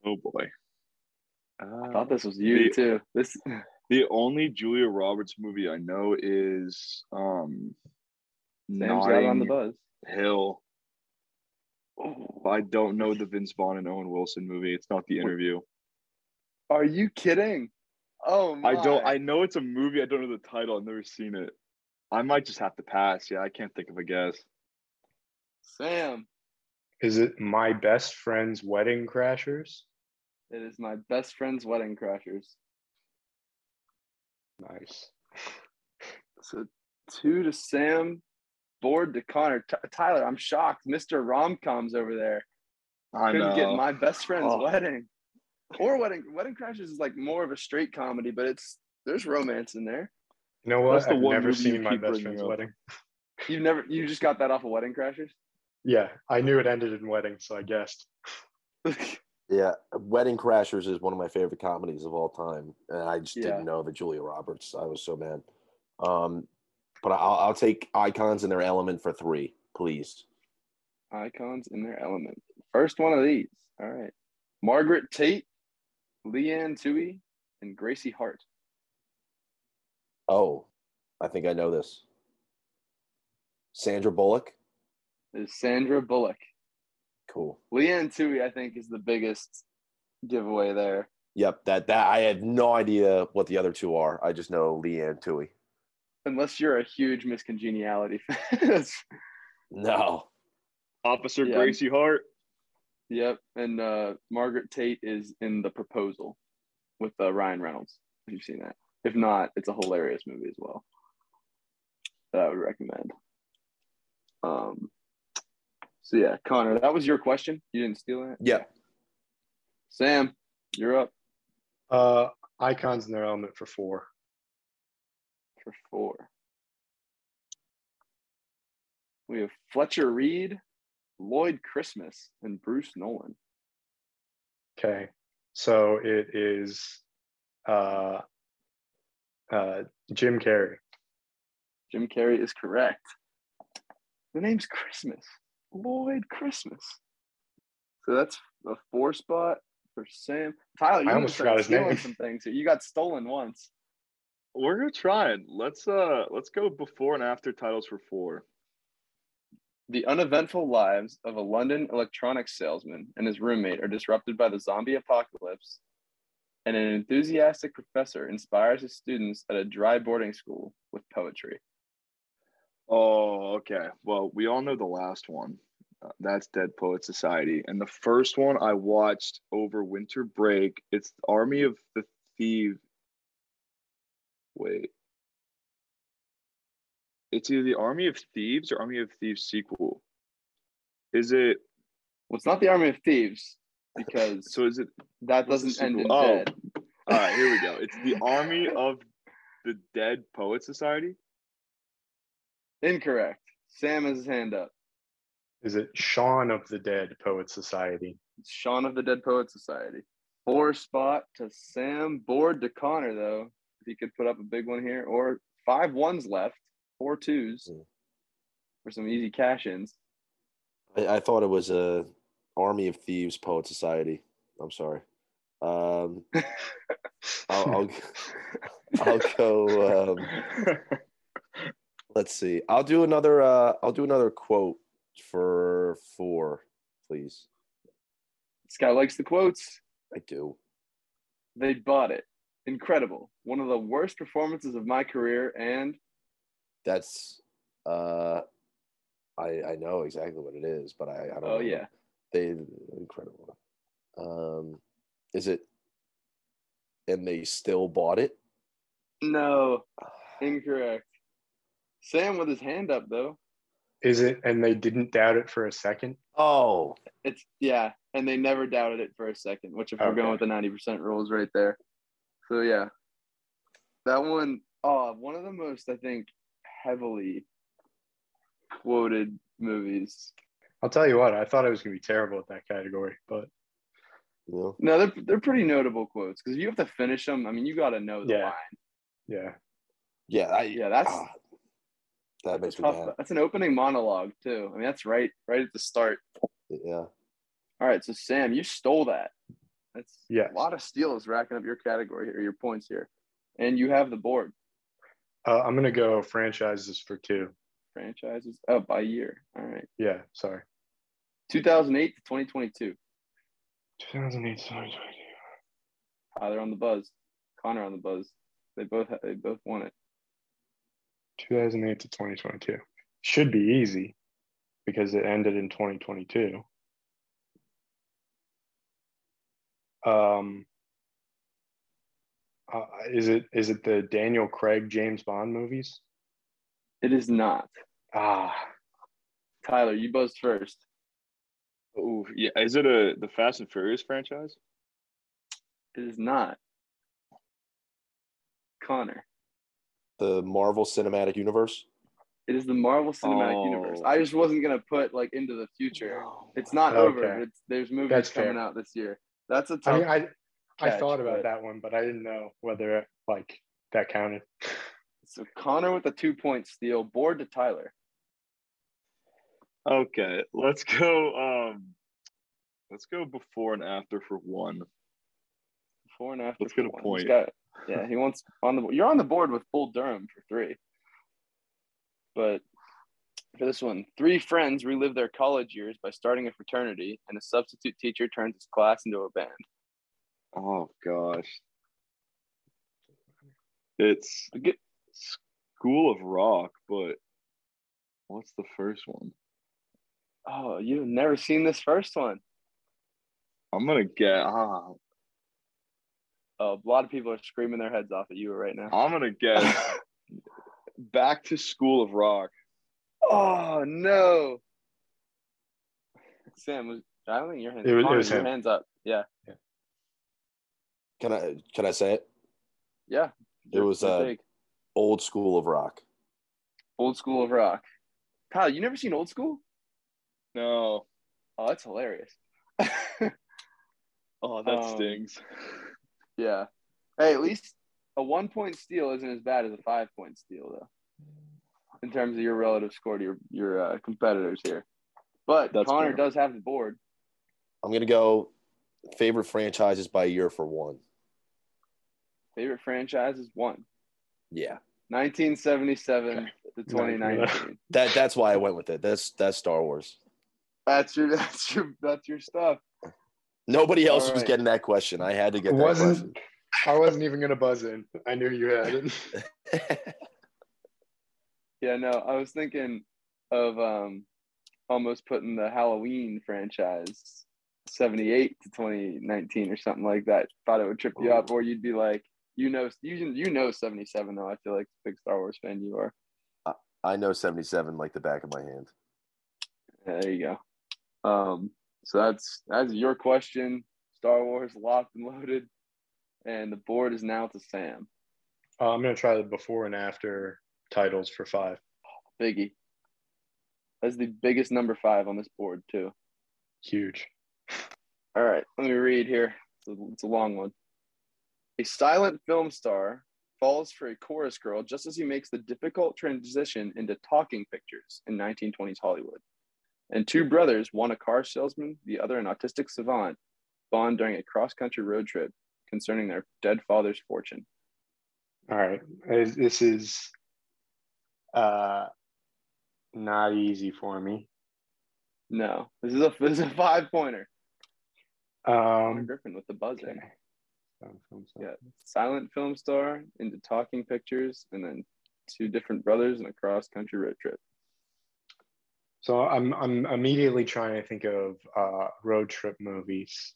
Oh boy. I Uh, thought this was you the- too. This the only Julia Roberts movie I know is um Sam's out on the buzz. Hill. Oh, I don't know the Vince Vaughn and Owen Wilson movie. It's not the interview. are you kidding? Oh my! I don't. I know it's a movie. I don't know the title. I've never seen it. I might just have to pass. Yeah, I can't think of a guess. Sam, Is it my best friend's wedding crashers? it is my best friend's wedding crashers. Nice. So two to Sam, board to Connor. T- Tyler, I'm shocked. Mr. Romcoms over there I couldn't know. get my best friend's Oh. wedding. Or wedding wedding crashes is like more of a straight comedy, but it's there's romance in there. You know what? That's the I've one never seen my best friend's up. wedding. You never you just got that off of Wedding Crashers? Yeah, I knew it ended in wedding, so I guessed. yeah, Wedding Crashers is one of my favorite comedies of all time, and I just Yeah. didn't know that Julia Roberts. I was so mad. Um, but I'll, I'll take icons in their element for three, please. Icons in their element. First one of these. All right. Margaret Tate, Leigh Anne Tuohy, and Gracie Hart. Oh, I think I know this. Sandra Bullock. Is Sandra Bullock. Cool. Leigh Anne Tuohy, I think, is the biggest giveaway there. Yep, that that I have no idea what the other two are. I just know Leigh Anne Tuohy. Unless you're a huge Miss Congeniality fan. No. Officer Yeah. Gracie Hart. Yep, and uh, Margaret Tate is in the proposal with uh, Ryan Reynolds. If you've seen that, if not, it's a hilarious movie as well that I would recommend. Um, so yeah, Connor, that was your question. You didn't steal it. Yeah. Sam, you're up Uh, icons in their element for four. for four. We have Fletcher Reed, Lloyd Christmas, and Bruce Nolan. Okay, so it is uh, uh, Jim Carrey. Jim Carrey is correct. The name's Christmas. Lloyd Christmas. So that's a four spot for Sam. Tyler, you I almost almost forgot his name. some things here. You got stolen once. We're gonna try it. Let's uh let's go before and after titles for four. The uneventful lives of a London electronics salesman and his roommate are disrupted by the zombie apocalypse, and an enthusiastic professor inspires his students at a dry boarding school with poetry. Oh, okay. Well, we all know the last one. Uh, that's Dead Poet Society. And the first one I watched over winter break. It's Army of the Thieves. Wait. It's either the Army of Thieves or Army of Thieves sequel. Is it Well, it's not the Army of Thieves because so is it that doesn't end in? Oh. dead. all right, here we go. It's the Army of the Dead Poet Society. Incorrect. Sam has his hand up. Is it Shaun of the Dead Poet Society? It's Shaun of the Dead Poet Society. Four spot to Sam. Board to Connor though. If he could put up a big one here, or five ones left, four twos Mm. for some easy cash ins. I, I thought it was a Army of Thieves Poet Society. I'm sorry. Um, I'll, I'll, I'll go. Um, let's see. I'll do another. Uh, I'll do another quote for four, please. This guy likes the quotes. I do. They bought it. Incredible. One of the worst performances of my career, and That's. Uh, I I know exactly what it is, but I, I don't. oh know. yeah, they incredible. Um, is it? And they still bought it. no, incorrect. Sam with his hand up though. Is it? And they didn't doubt it for a second. Oh, It's yeah, and they never doubted it for a second. Which if we're going with the ninety percent rules right there, so yeah, that one oh one of the most I think heavily quoted movies. I'll tell you what. I thought I was gonna be terrible at that category, but you know, No, they're they're pretty notable quotes because you have to finish them. I mean, you got to know the Yeah. line. yeah. yeah, I, Yeah, that's ah, that makes me tough. mad. That's an opening monologue too. I mean, that's right right at the start. Yeah, All right, so Sam, you stole that. That's Yes. a lot of steals racking up your category here, your points here, and you have the board Uh, I'm gonna go franchises for two. franchises. Oh, by year. All right, Yeah. Sorry. 2008 to 2022. 2008. to 2022. Tyler on the buzz, Connor on the buzz. They both they both won it. 2008 to 2022 should be easy because it ended in 2022. Um, uh, is it is it the Daniel Craig James Bond movies? It is not. Ah, Tyler, you buzzed first. Oh, yeah. Is it a the Fast and Furious franchise? It is not. Connor. the Marvel Cinematic Universe. It is the Marvel Cinematic Universe. Oh. I just wasn't gonna put like into the future. It's not Okay. over. It's there's movies That's coming fair. out this year. That's a tough. mean, I I catch, thought about but- that one, but I didn't know whether like that counted. So Connor with a two point steal, board to Tyler. Okay, let's go. Um, let's go before and after for one. Before and after. Let's get for a one. point. Got- yeah, he wants on the. You're on the board with Bull Durham for three. But for this one, three friends relive their college years by starting a fraternity, and a substitute teacher turns his class into a band. Oh gosh, it's A good- School of Rock, but what's the first one? Oh, you've never seen this first one. I'm gonna get. Ah, Oh, a lot of people are screaming their heads off at you right now. I'm gonna get. Back to School of Rock. Oh no, Sam was. I don't think your hands. It was- it was your him. hands up. Yeah. Yeah, Can I can I say it? yeah. It was, They're uh, big. Old School of Rock. old school of rock. Kyle, you never seen Old School? No. Oh, that's hilarious. Oh, that Um, stings. yeah. Hey, at least a one point steal isn't as bad as a five point steal, though. In terms of your relative score to your your uh, competitors here, but That's Connor fair. does have the board. I'm gonna go favorite franchises by year for one. Favorite franchise is one. Yeah, 1977 Okay. to 2019. that that's why I went with it. That's that's Star Wars. That's your that's your that's your stuff. Nobody else All was right. getting that question. I had to get that wasn't I wasn't even gonna buzz in. I knew you had it. Yeah, no, I was thinking of um almost putting the Halloween franchise 78 to 2019 or something like that. Thought it would trip you up, or you'd be like, you know, you you know 77 though. I feel like big Star Wars fan you are. I know 77 like the back of my hand. Yeah, there you go. Um, so that's that's your question. Star Wars locked and loaded, and the board is now to Sam. Uh, I'm gonna try the before and after titles for five. Biggie. That's the biggest number five on this board too. Huge. All right, let me read here. It's a, it's a long one. A silent film star falls for a chorus girl just as he makes the difficult transition into talking pictures in 1920s Hollywood. And two brothers, one a car salesman, the other an autistic savant, bond during a cross country road trip concerning their dead father's fortune. All right. This- is uh not easy for me. No, this is a this is a five pointer. Um Griffin with the buzzer. okay. Film, film, film. Yeah, silent film star into talking pictures, and then two different brothers in a cross country road trip. So I'm I'm immediately trying to think of uh road trip movies.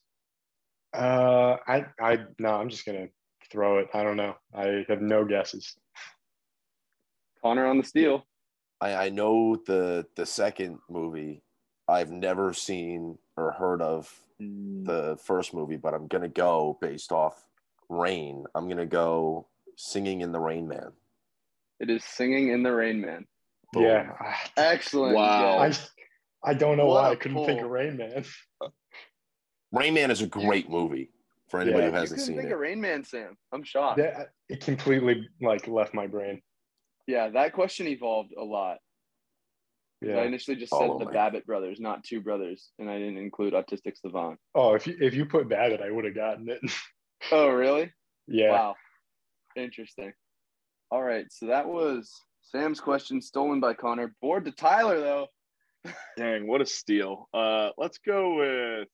Uh I I no, I'm just gonna throw it. I don't know. I have no guesses. Connor on the steel. I, I know the the second movie. I've never seen or heard of mm. the first movie, but I'm gonna go based off Rain. I'm gonna go Singing in the Rain Man. It is singing in the Rain Man. Boom. Yeah. Excellent. Wow. I. I don't know What why a I couldn't think of Rain Man. Rain Man is a great movie for anybody Yeah. who hasn't couldn't seen think it. of Rain Man, Sam. I'm shocked. That it completely like left my brain. Yeah, that question evolved a lot. 'Cause I initially just All said the me. Babbitt brothers, not two brothers, and I didn't include autistic savant. Oh, if you if you put Babbitt, I would have gotten it. Oh, really? yeah. Wow. Interesting. All right, so that was Sam's question stolen by Connor. Board to Tyler though. Dang, what a steal. Uh, let's go with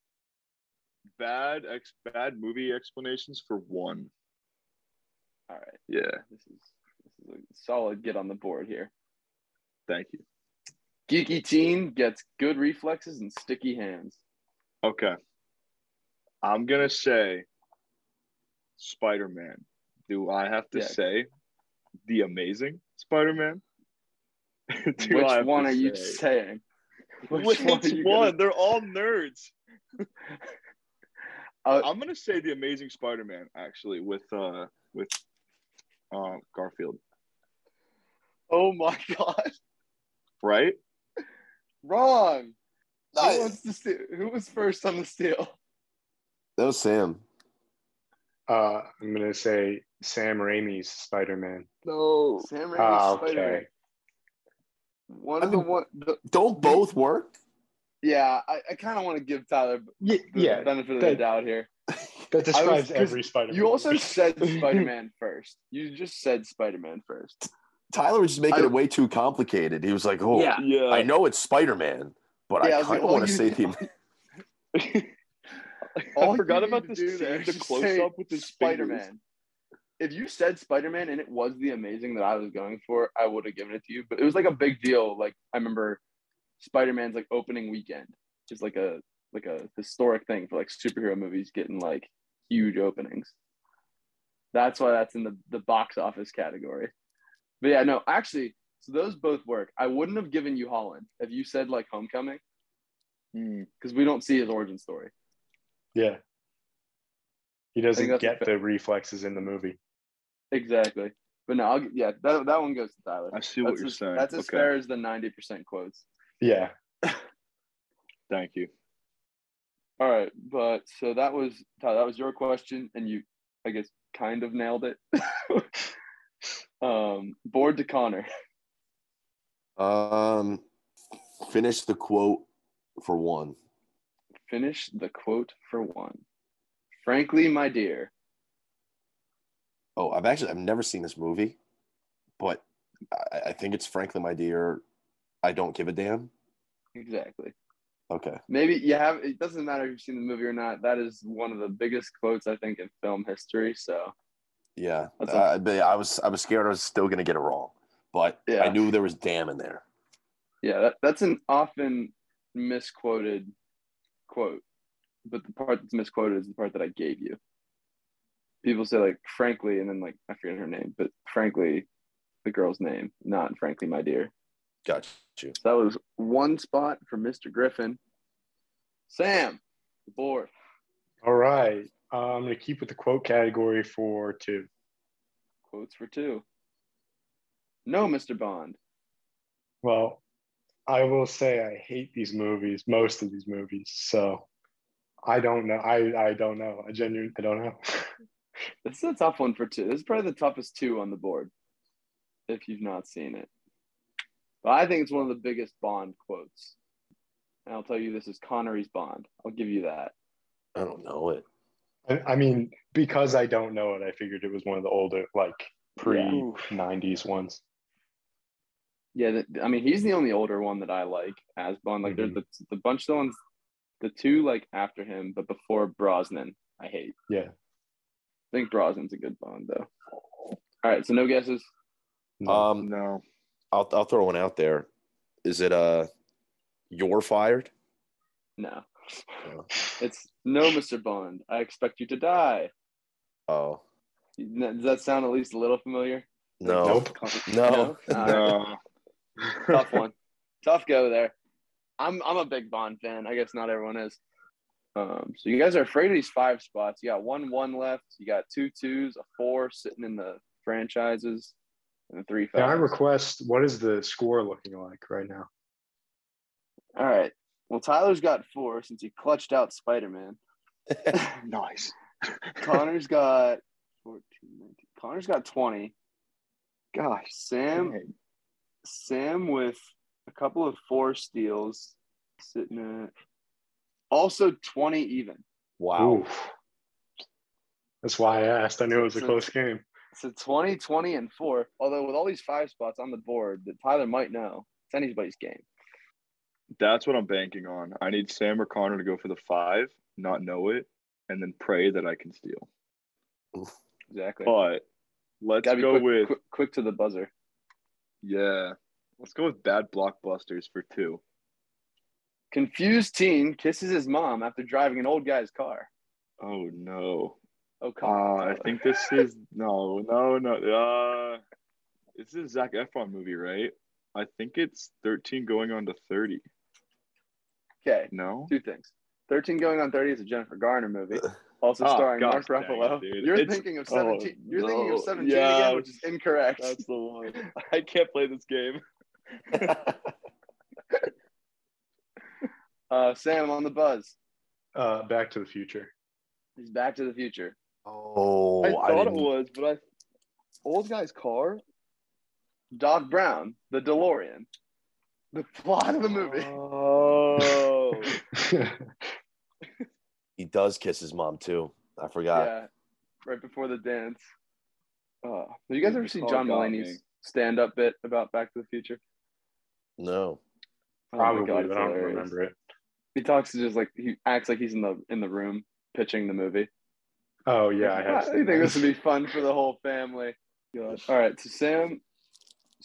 bad ex bad movie explanations for one. All right, Yeah, this is this is a solid get on the board here. thank you. Geeky teen gets good reflexes and sticky hands. Okay. I'm gonna say Spider Man. Do I have to Yeah. say the amazing Spider Man? Which one are you saying? Which, one are you gonna- They're all nerds. Uh, I'm gonna say the Amazing Spider-Man actually with uh with uh Garfield, oh my god, right? Wrong. Who, Nice. wants to steal? Who was first on the steal? That was Sam. Uh, I'm gonna say Sam Raimi's Spider Man. No, Sam Raimi's Ah, Spider-Man. okay. One I of the one. The, Don't both work? yeah, I, I kind of want to give Tyler Yeah, the yeah. benefit of the doubt here. That describes 'cause every Spider Man. You also said Spider-Man first. You just said Spider-Man first. Tyler was just making I- it way too complicated. He was like, "Oh, Yeah. Yeah. I know it's Spider Man, but Yeah, I I was like, kind of oh, all want to you say need- the." I forgot about to this do there scene, the close say up with the Spider-Man. If you said Spider-Man and it was the amazing that I was going for, I would have given it to you. But it was like a big deal. Like I remember Spider-Man's like opening weekend is like a like a historic thing for like superhero movies getting like huge openings. That's why that's in the, the box office category. But yeah, no, actually, so those both work. I wouldn't have given you Holland if you said like Homecoming Hmm. because we don't see his origin story. Yeah. He doesn't get fa- the reflexes in the movie. Exactly. But no, I'll, yeah, that, that one goes to Tyler. I see what that's you're as, saying. That's as Okay. fair as the 90% quotes. Yeah. Thank you. All right. But so that was, Tyler, that was your question. And you, I guess, kind of nailed it. um, board to Connor. Um, finish the quote for one. Finish the quote for one. Frankly, my dear. Oh, I've actually I've never seen this movie, but I, I think it's frankly, my dear. I don't give a damn. Exactly. Okay. Maybe you have. It doesn't matter if you've seen the movie or not. That is one of the biggest quotes I think in film history. So Yeah. Uh, but I was I was scared I was still gonna get it wrong, but Yeah. I knew there was damn in there. yeah, that, that's an often misquoted quote, but the part that's misquoted is the part that I gave you. People say like frankly, and then like I forget her name, but frankly, the girl's name, not frankly, my dear. Got you. So that was one spot for Mr. Griffin. Sam, the board. All right. Uh, I'm going to keep with the quote category for two. Quotes for two. No, Mr. Bond. Well, I will say I hate these movies, most of these movies. So I don't know. I, I don't know. I genuinely I don't know. This is a tough one for two. This is probably the toughest two on the board if you've not seen it. But I think it's one of the biggest Bond quotes. And I'll tell you this is Connery's Bond. I'll give you that. I don't know it. I, I mean, because I don't know it, I figured it was one of the older, like pre '90s ones. Yeah, th- I mean he's the only older one that I like as Bond. Like Mhm. there's the, the bunch of the ones, the two like after him, but before Brosnan, I hate. Yeah. I think Brosnan's a good Bond though. All right, so no guesses. No. Um, No. I'll I'll throw one out there. Is it uh, you're fired? No, No. it's no, Mr. Bond. I expect you to die. Oh Does that sound at least a little familiar? no, Nope. no. All right. No. Tough one. Tough go there. I'm I'm a big Bond fan. I guess not everyone is. Um, so you guys are afraid of these five spots. You got one one left. You got two twos, a four sitting in the franchises, and a three Can I request what is the score looking like right now? All right. Well, Tyler's got four since he clutched out Spider Man. nice. Connor's got 14, 19. Connor's got 20. Gosh, Sam Dang. Sam with a couple of four steals sitting at also 20 even. Wow. Oof. That's why I asked. I knew it was a So- close game. So 20, 20, and four. Although with all these five spots on the board that Tyler might know, it's anybody's game. That's what I'm banking on. I need Sam or Connor to go for the five, not know it, and then pray that I can steal. Exactly. But let's Gotta go quick, with quick, quick to the buzzer. yeah. Let's go with bad blockbusters for two. Confused teen kisses his mom after driving an old guy's car. Oh no. Oh, Uh, come on. I think this is no, no, no. Uh, this is a Zac Efron movie, right? I think it's 13 going on to 30. Okay, No? two things. 13 going on 30 is a Jennifer Garner movie. Also Oh, starring gosh Mark dang it, Ruffalo. You're It's- thinking of oh, 17. You're thinking of 17 Yeah. again, which is incorrect. That's the one. I can't play this game. Uh, Sam on the buzz. Uh, Back to the Future. He's Back to the Future. oh, I I, thought it was, but I old guy's car. Doc Brown, the DeLorean. The plot of the movie. Oh, He does kiss his mom too. I forgot. yeah, right before the dance. Uh, have you guys ever seen John. Mulaney's stand-up bit about Back to the Future? No. Oh Probably, God, but it's I don't remember it. He talks to just like he acts like he's in the in the room pitching the movie. Oh, yeah, I have. I think that. this would be fun for the whole family. God. All right, so Sam,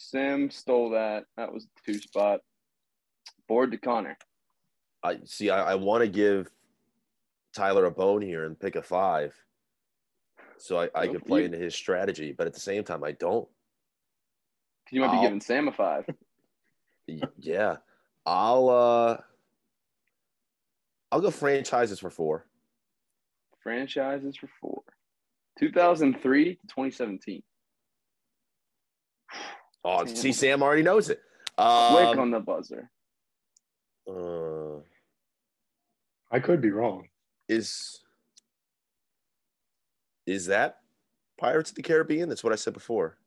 Sam stole that. That was the two spot. Board to Connor. I see. I, I want to give Tyler a bone here and pick a five, so I, I play into his strategy. But at the same time, I don't. You might be I'll- giving Sam a five. Yeah, I'll. uh I'll go franchises for four. Franchises for four. 2003 to 2017. Oh, Sam. see, Sam already knows it. Quick Um, on the buzzer. uh, I could be wrong. is is that Pirates of the Caribbean? That's what I said before.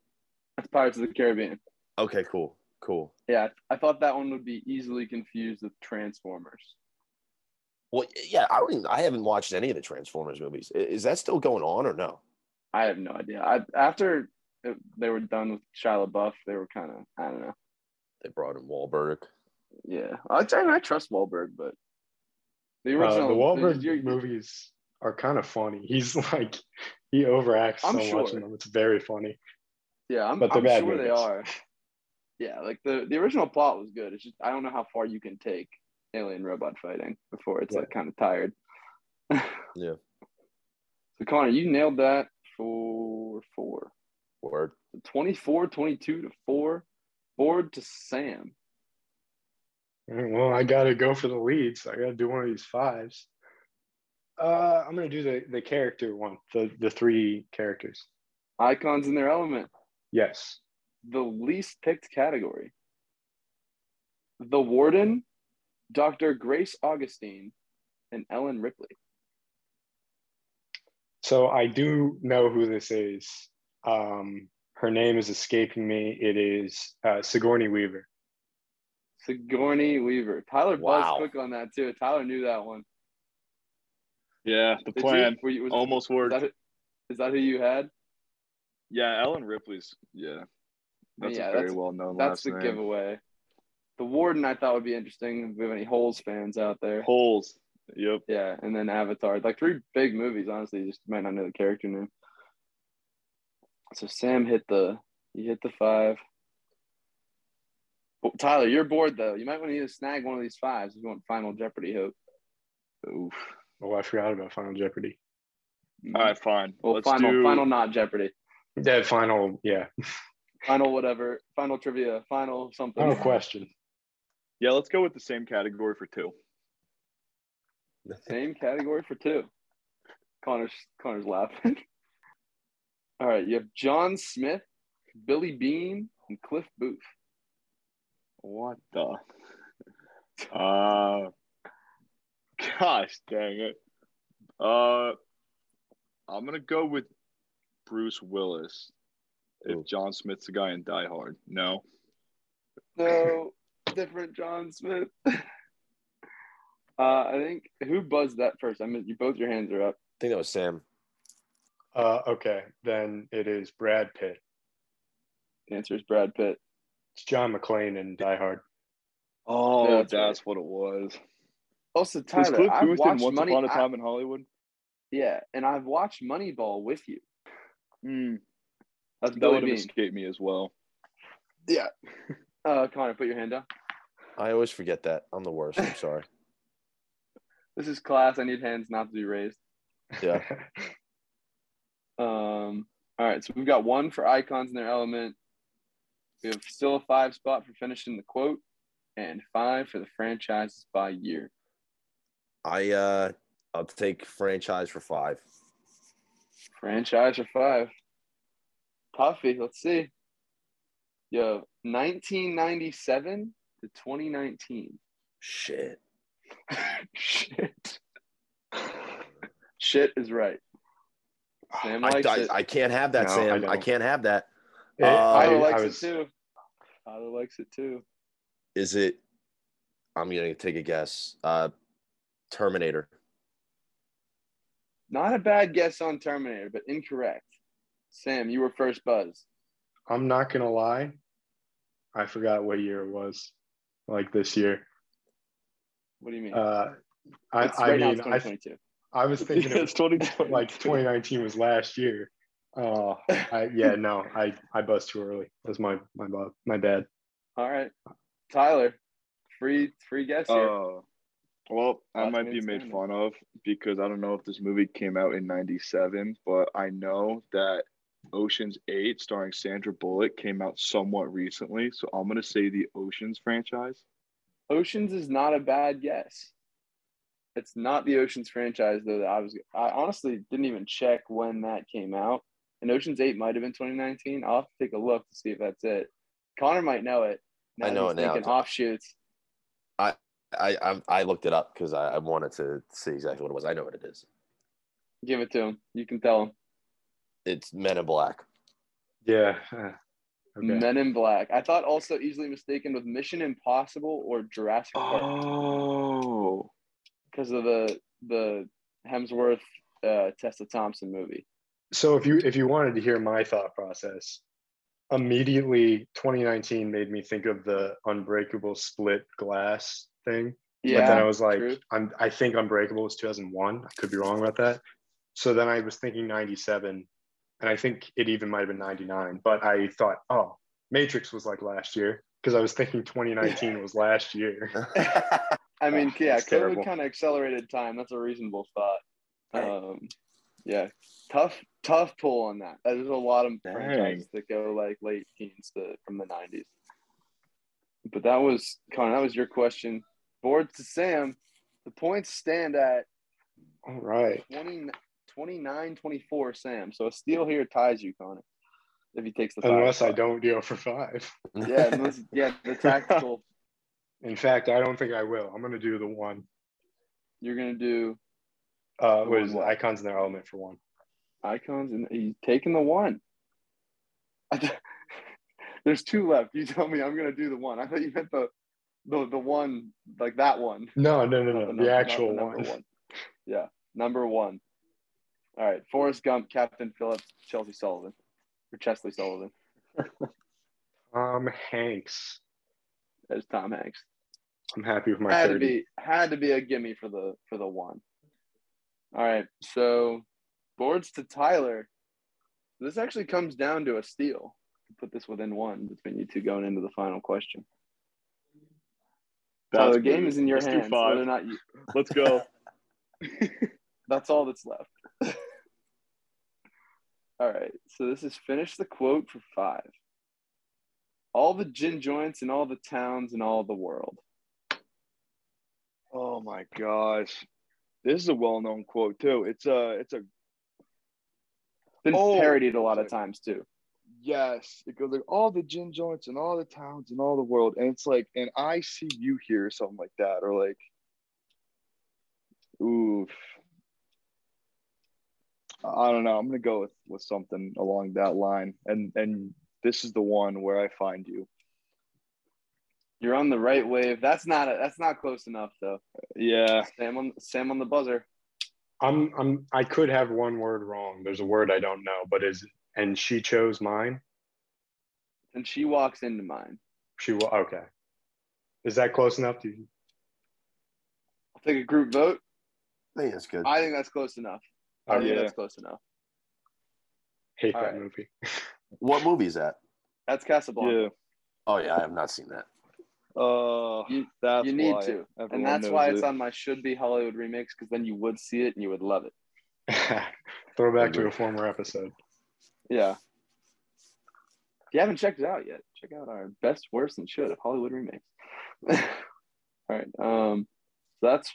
That's Pirates of the Caribbean. Okay, cool, cool. Yeah, I thought that one would be easily confused with Transformers. Well, yeah, I don't even, I haven't watched any of the Transformers movies. Is that still going on or no? I have no idea. I after it- they were done with Shia LaBeouf, they were kind of I don't know. They brought in Wahlberg. Yeah, I, I, mean, I trust Wahlberg, but the Uh, original the Wahlberg you're- movies are kind of funny. He's like he overacts so I'm much sure. in them. It's very funny. Yeah, I'm, But they're I'm bad sure they are. Yeah, like the the original plot was good. It's just I don't know how far you can take alien robot fighting before it's like kind of tired. Yeah. So Connor, you nailed that for four. Word. 24, 22 to four. Forward to Sam. Well, I gotta go for the leads. I gotta do one of these fives. Uh, I'm gonna do the the character one. The the three characters. Icons in their element. Yes. The least picked category. The Warden, Dr. Grace Augustine, and Ellen Ripley. So I do know who this is. Um, her name is escaping me. It is uh, Sigourney Weaver. Sigourney Weaver. Tyler Wow. buzzed quick on that too. Tyler knew that one. Yeah, the Did you? plan Were you- was- almost is, worked. that, who- is that who you had? Yeah, Ellen Ripley's. Yeah, that's Yeah, a very that's- well known That's last the name. giveaway. The Warden I thought would be interesting if we have any Holes fans out there. Holes. Yep. Yeah, and then Avatar. Like three big movies, honestly, you just might not know the character name. So Sam hit the you hit the five. Well, Tyler, you're bored though. You might want to either snag one of these fives if you want Final Jeopardy hope. Oof. Oh, I forgot about Final Jeopardy. Mm-hmm. All right, fine. Well, Let's final, do final, not Jeopardy. That final, yeah, Final, whatever. Final trivia. Final something. final question. Yeah, let's go with the same category for two. The Same category for two. Connor's Connor's laughing. All right, you have John Smith, Billy Beane, and Cliff Booth. What the? Uh, gosh dang it. Uh, I'm gonna go with Bruce Willis. Ooh. If John Smith's the guy in Die Hard, no. No, different John Smith. uh, I think who buzzed that first? I mean, you both your hands are up. I think that was Sam. Uh, okay, then it is Brad Pitt. The answer is Brad Pitt. It's John McClane in Die Hard. Oh, Yeah, that's, that's right. what it was. Also, Is Tyler, Cliff I've Booth watched Once Money. Upon a I- Time in Hollywood? yeah, and I've watched Moneyball with you. Hmm, That's that Billy would have escaped me as well. Yeah. Uh, Connor, put your hand down. I always forget that. I'm the worst. I'm sorry. This is class. I need hands not to be raised. Yeah. Um, all right, so we've got one for icons in their element. We have still a five spot for finishing the quote, and five for the franchises by year. I uh I'll take franchise for five. Franchise for five. Puffy, let's see. Yo, 1997 to 2019. Shit. Shit. Shit is right. Sam I, likes I, it. I can't have that, No, Sam. I, don't. can't have that. It- Uh, I, likes I was, it too. Tyler likes it too. Is it I'm gonna take a guess. Uh Terminator. Not a bad guess on Terminator, but incorrect. Sam, you were first buzz. I'm not gonna lie. I forgot what year it was. Like this year. What do you mean? Uh, I, It's- I right now it's mean, I, 2022. I was thinking Yeah, it it's was 2020. like 2019 was last year. Oh, I, yeah, no, I I buzzed too early. That's my my my bad. All right, Tyler, free free guess here. Uh, well, I Last might be made fun of because I don't know if this movie came out in '97, but I know that Ocean's Eight, starring Sandra Bullock, came out somewhat recently. So I'm gonna say the Ocean's franchise. Oceans is not a bad guess. It's not the Oceans franchise though. That I was I honestly didn't even check when that came out. And Oceans Eight might have been 2019. I'll have to take a look to see if that's it. Connor might know it. I know he's it now. Thinking offshoots. I I, I looked it up because I, I wanted to see exactly what it was. I know what it is. Give it to him. You can tell him. It's Men in Black. Yeah. Okay. Men in Black. I thought also easily mistaken with Mission Impossible or Jurassic Park. Oh, because of the the Hemsworth uh, Tessa Thompson movie. So if you if you wanted to hear my thought process, immediately 2019 made me think of the unbreakable split glass thing. Yeah, but then I was like, true. I'm I think Unbreakable was 2001. I could be wrong about that. So then I was thinking 97, and I think it even might have been 99. But I thought, oh, Matrix was like last year because I was thinking 2019 was last year. I mean, yeah, COVID kind of accelerated time. That's a reasonable thought. Right. Um, yeah, tough, tough pull on that. There's a lot of Dang. franchises that go like late teens to from the '90s. But that was Connor. That was your question. Board to Sam. The points stand at All right. 20, 29 24 Sam. So a steal here ties you, Connor. If he takes the five Unless I don't go for five. Yeah, unless, yeah, the tactical. In fact, I don't think I will. I'm gonna do the one. You're gonna do Uh, The what it? Icons in their element for one. icons, and he's taking the one. There's two left. You tell me I'm gonna do the one. I thought you meant the the the one like that one. No, no, no, no. num- The actual number one. Yeah, number one. All right, Forrest Gump, Captain Phillips, Chelsea Sullivan, or Chesley Sullivan. Tom Hanks. There's Tom Hanks. I'm happy with my had to be had to be a gimme for the for the one. All right, so boards to Tyler. This actually comes down to a steal. Put this within one between you two going into the final question. So the game good. is in your Let's hands. five. Whether or not you, Let's go. that's all that's left. all right, so this is finish the quote for five. All the gin joints in all the towns in all the world. Oh my gosh, this is a well-known quote too. It's a it's a Been Oh, parodied a lot of times too. yes. It goes like all the gin joints and all the towns and all the world, and it's like, and I see you here, or something like that, or like, oof. I don't know. I'm gonna go with with something along that line, and and this is the one where I find you. You're on the right wave. That's not a, that's not close enough though. Yeah. Sam on Sam on the buzzer. I'm I'm I could have one word wrong. There's a word I don't know, but is and she chose mine. And she walks into mine. She will. okay. Is that close enough to you? I'll take a group vote. I think that's good. I think that's close enough. I oh, think yeah. that's close enough. Hate All that right. movie. What movie is that? That's Casablanca. Yeah. Oh yeah, I have not seen that. Uh, You- that's you need why to. And that's why it. it's on my should be Hollywood remix because then you would see it and you would love it. Throwback to a former episode. Yeah. If you haven't checked it out yet, check out our best, worst, and should of Hollywood remakes. All right. Um, so that's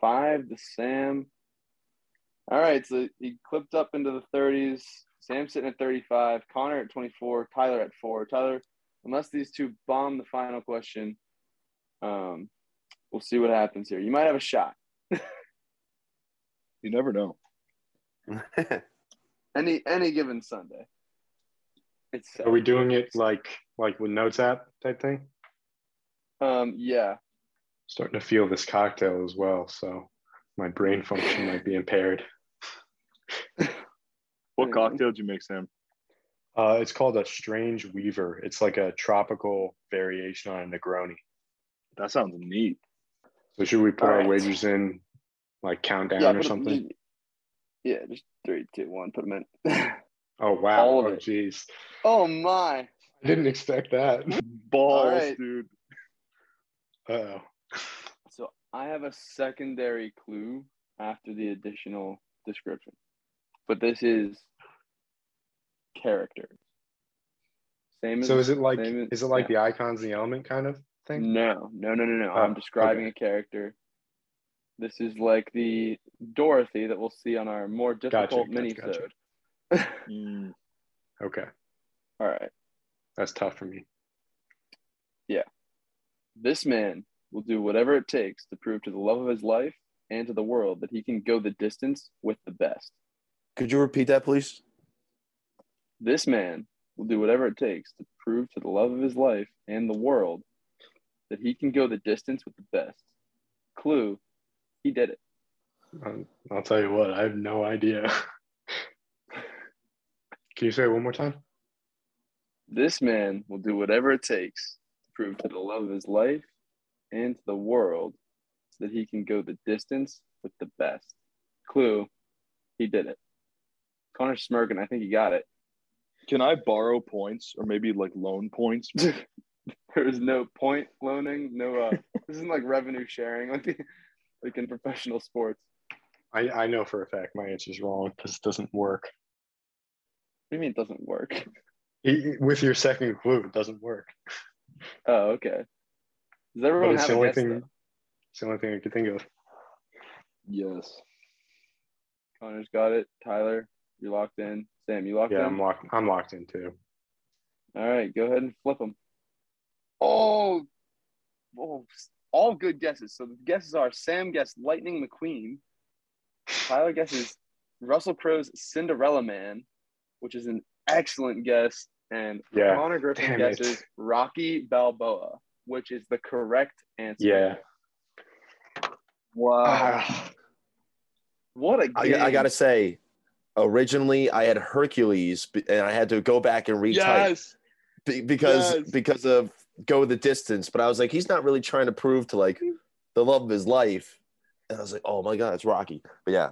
five to Sam. All right. So he clipped up into the 30s. Sam sitting at 35. Connor at 24. Tyler at four. Tyler, unless these two bomb the final question, um, we'll see what happens here. You might have a shot. You never know. Any any given Sunday. It's Are we doing it like like with notes app type thing? um yeah. Starting to feel this cocktail as well, so my brain function might be impaired. What cocktail did you make, Sam? Uh, it's called a strange weaver. It's like a tropical variation on a Negroni. That sounds neat. So should we put All our right. wagers in, like countdown yeah, or something? yeah, just three, two, one. Put them in. Oh wow! all oh jeez, oh my! I didn't expect that. Balls, right. dude. oh. So I have a secondary clue after the additional description, but this is character. Same as So is it like same as- is it like yeah. the icons, the element kind of thing? No, no, no, no, no. Oh, I'm describing okay. a character. This is like the Dorothy that we'll see on our more difficult gotcha, mini gotcha. Mm, Okay, All right. that's tough for me. Yeah. This man will do whatever it takes to prove to the love of his life and to the world that he can go the distance with the best. Could you repeat that, please? This man will do whatever it takes to prove to the love of his life and the world that he can go the distance with the best. Clue, He did it. Um, I'll tell you what, I have no idea. Can you say it one more time? This man will do whatever it takes to prove to the love of his life and to the world that he can go the distance with the best. Clue, he did it. Connor's smirking. I think he got it. Can I borrow points or maybe like loan points? there is no point loaning. No, uh, this isn't like revenue sharing like like in professional sports. I, I know for a fact my answer is wrong because it doesn't work. What do you mean it doesn't work? He- with your second clue, it doesn't work. Oh, okay. Does But everyone it's have the a only guess? thing. though? It's the only thing I could think of. yes. Connor's got it. Tyler, you're locked in. Sam, you locked Yeah, in. I'm locked. I'm locked in too. All right, go ahead and flip them. Oh, oh, all good guesses. So the guesses are Sam guessed Lightning McQueen. Tyler guesses Russell Crowe's Cinderella Man, which is an excellent guess. And Yeah, Connor Griffin damn it. guesses Rocky Balboa, which is the correct answer. Yeah. Wow. Ah, what a I, game. I gotta say, originally I had Hercules, and I had to go back and retype Yes. because Yes. because of go the distance. But I was like, he's not really trying to prove to like the love of his life. And I was like, oh my god, it's Rocky. But yeah,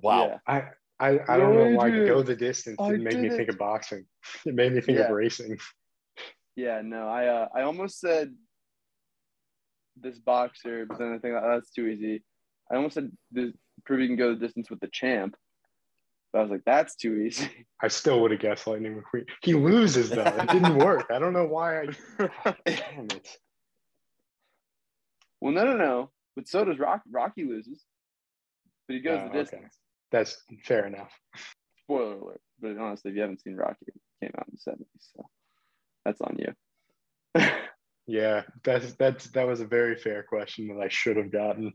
wow. Yeah. I, I, I don't know why Adrian, go the distance I didn't me did think of boxing. It made me think Yeah. of racing. Yeah, no, I uh, I almost said this boxer, but then I think that's too easy. I almost said this prove you can go the distance with the champ, but I was like, that's too easy. I still would have guessed Lightning McQueen. He loses though. It didn't work. I don't know why. I damn it. well, no, no, no, but so does Rock. Rocky loses, but he goes Oh, the okay. distance. That's fair enough. Spoiler alert! But honestly, if you haven't seen Rocky, it came out in the seventies, so that's on you. Yeah, that's that's that was a very fair question that I should have gotten.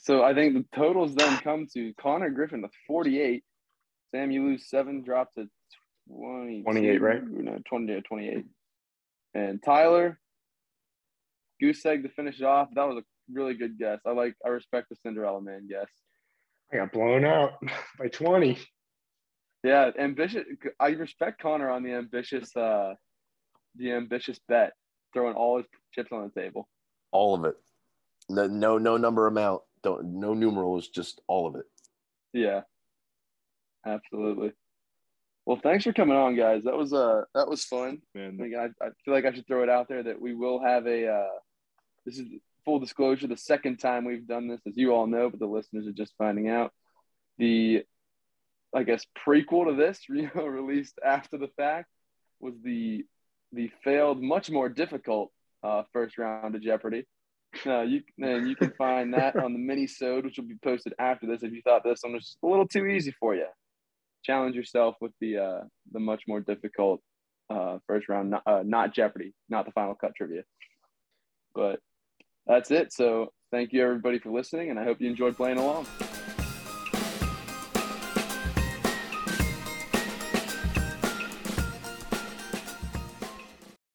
So I think the totals then come to Connor Griffin with 48. Sam, you lose seven, drop to 20. 28, right? No, 20 to 28. And Tyler, goose egg to finish it off. That was a really good guess. I like, I respect the Cinderella man guess. I got blown out by 20. Yeah, ambitious. I respect Connor on the ambitious, uh, the ambitious bet, throwing all his chips on the table. All of it. No, no, no number amount. Don't no numerals. Just all of it. Yeah, absolutely. Well, thanks for coming on, guys. That was uh, that was fun. Man, Like, I, I feel like I should throw it out there that we will have a. Uh, this is full disclosure. The second time we've done this, as you all know, but the listeners are just finding out. The, I guess, prequel to this, you know, released after the fact, was the the failed, much more difficult uh, first round of Jeopardy. No, you and you can find that on the mini sode, which will be posted after this. If you thought this one was just a little too easy for you, challenge yourself with the uh, the much more difficult uh, first round, not, uh, not Jeopardy, not the final cut trivia. But that's it. So thank you everybody for listening, and I hope you enjoyed playing along.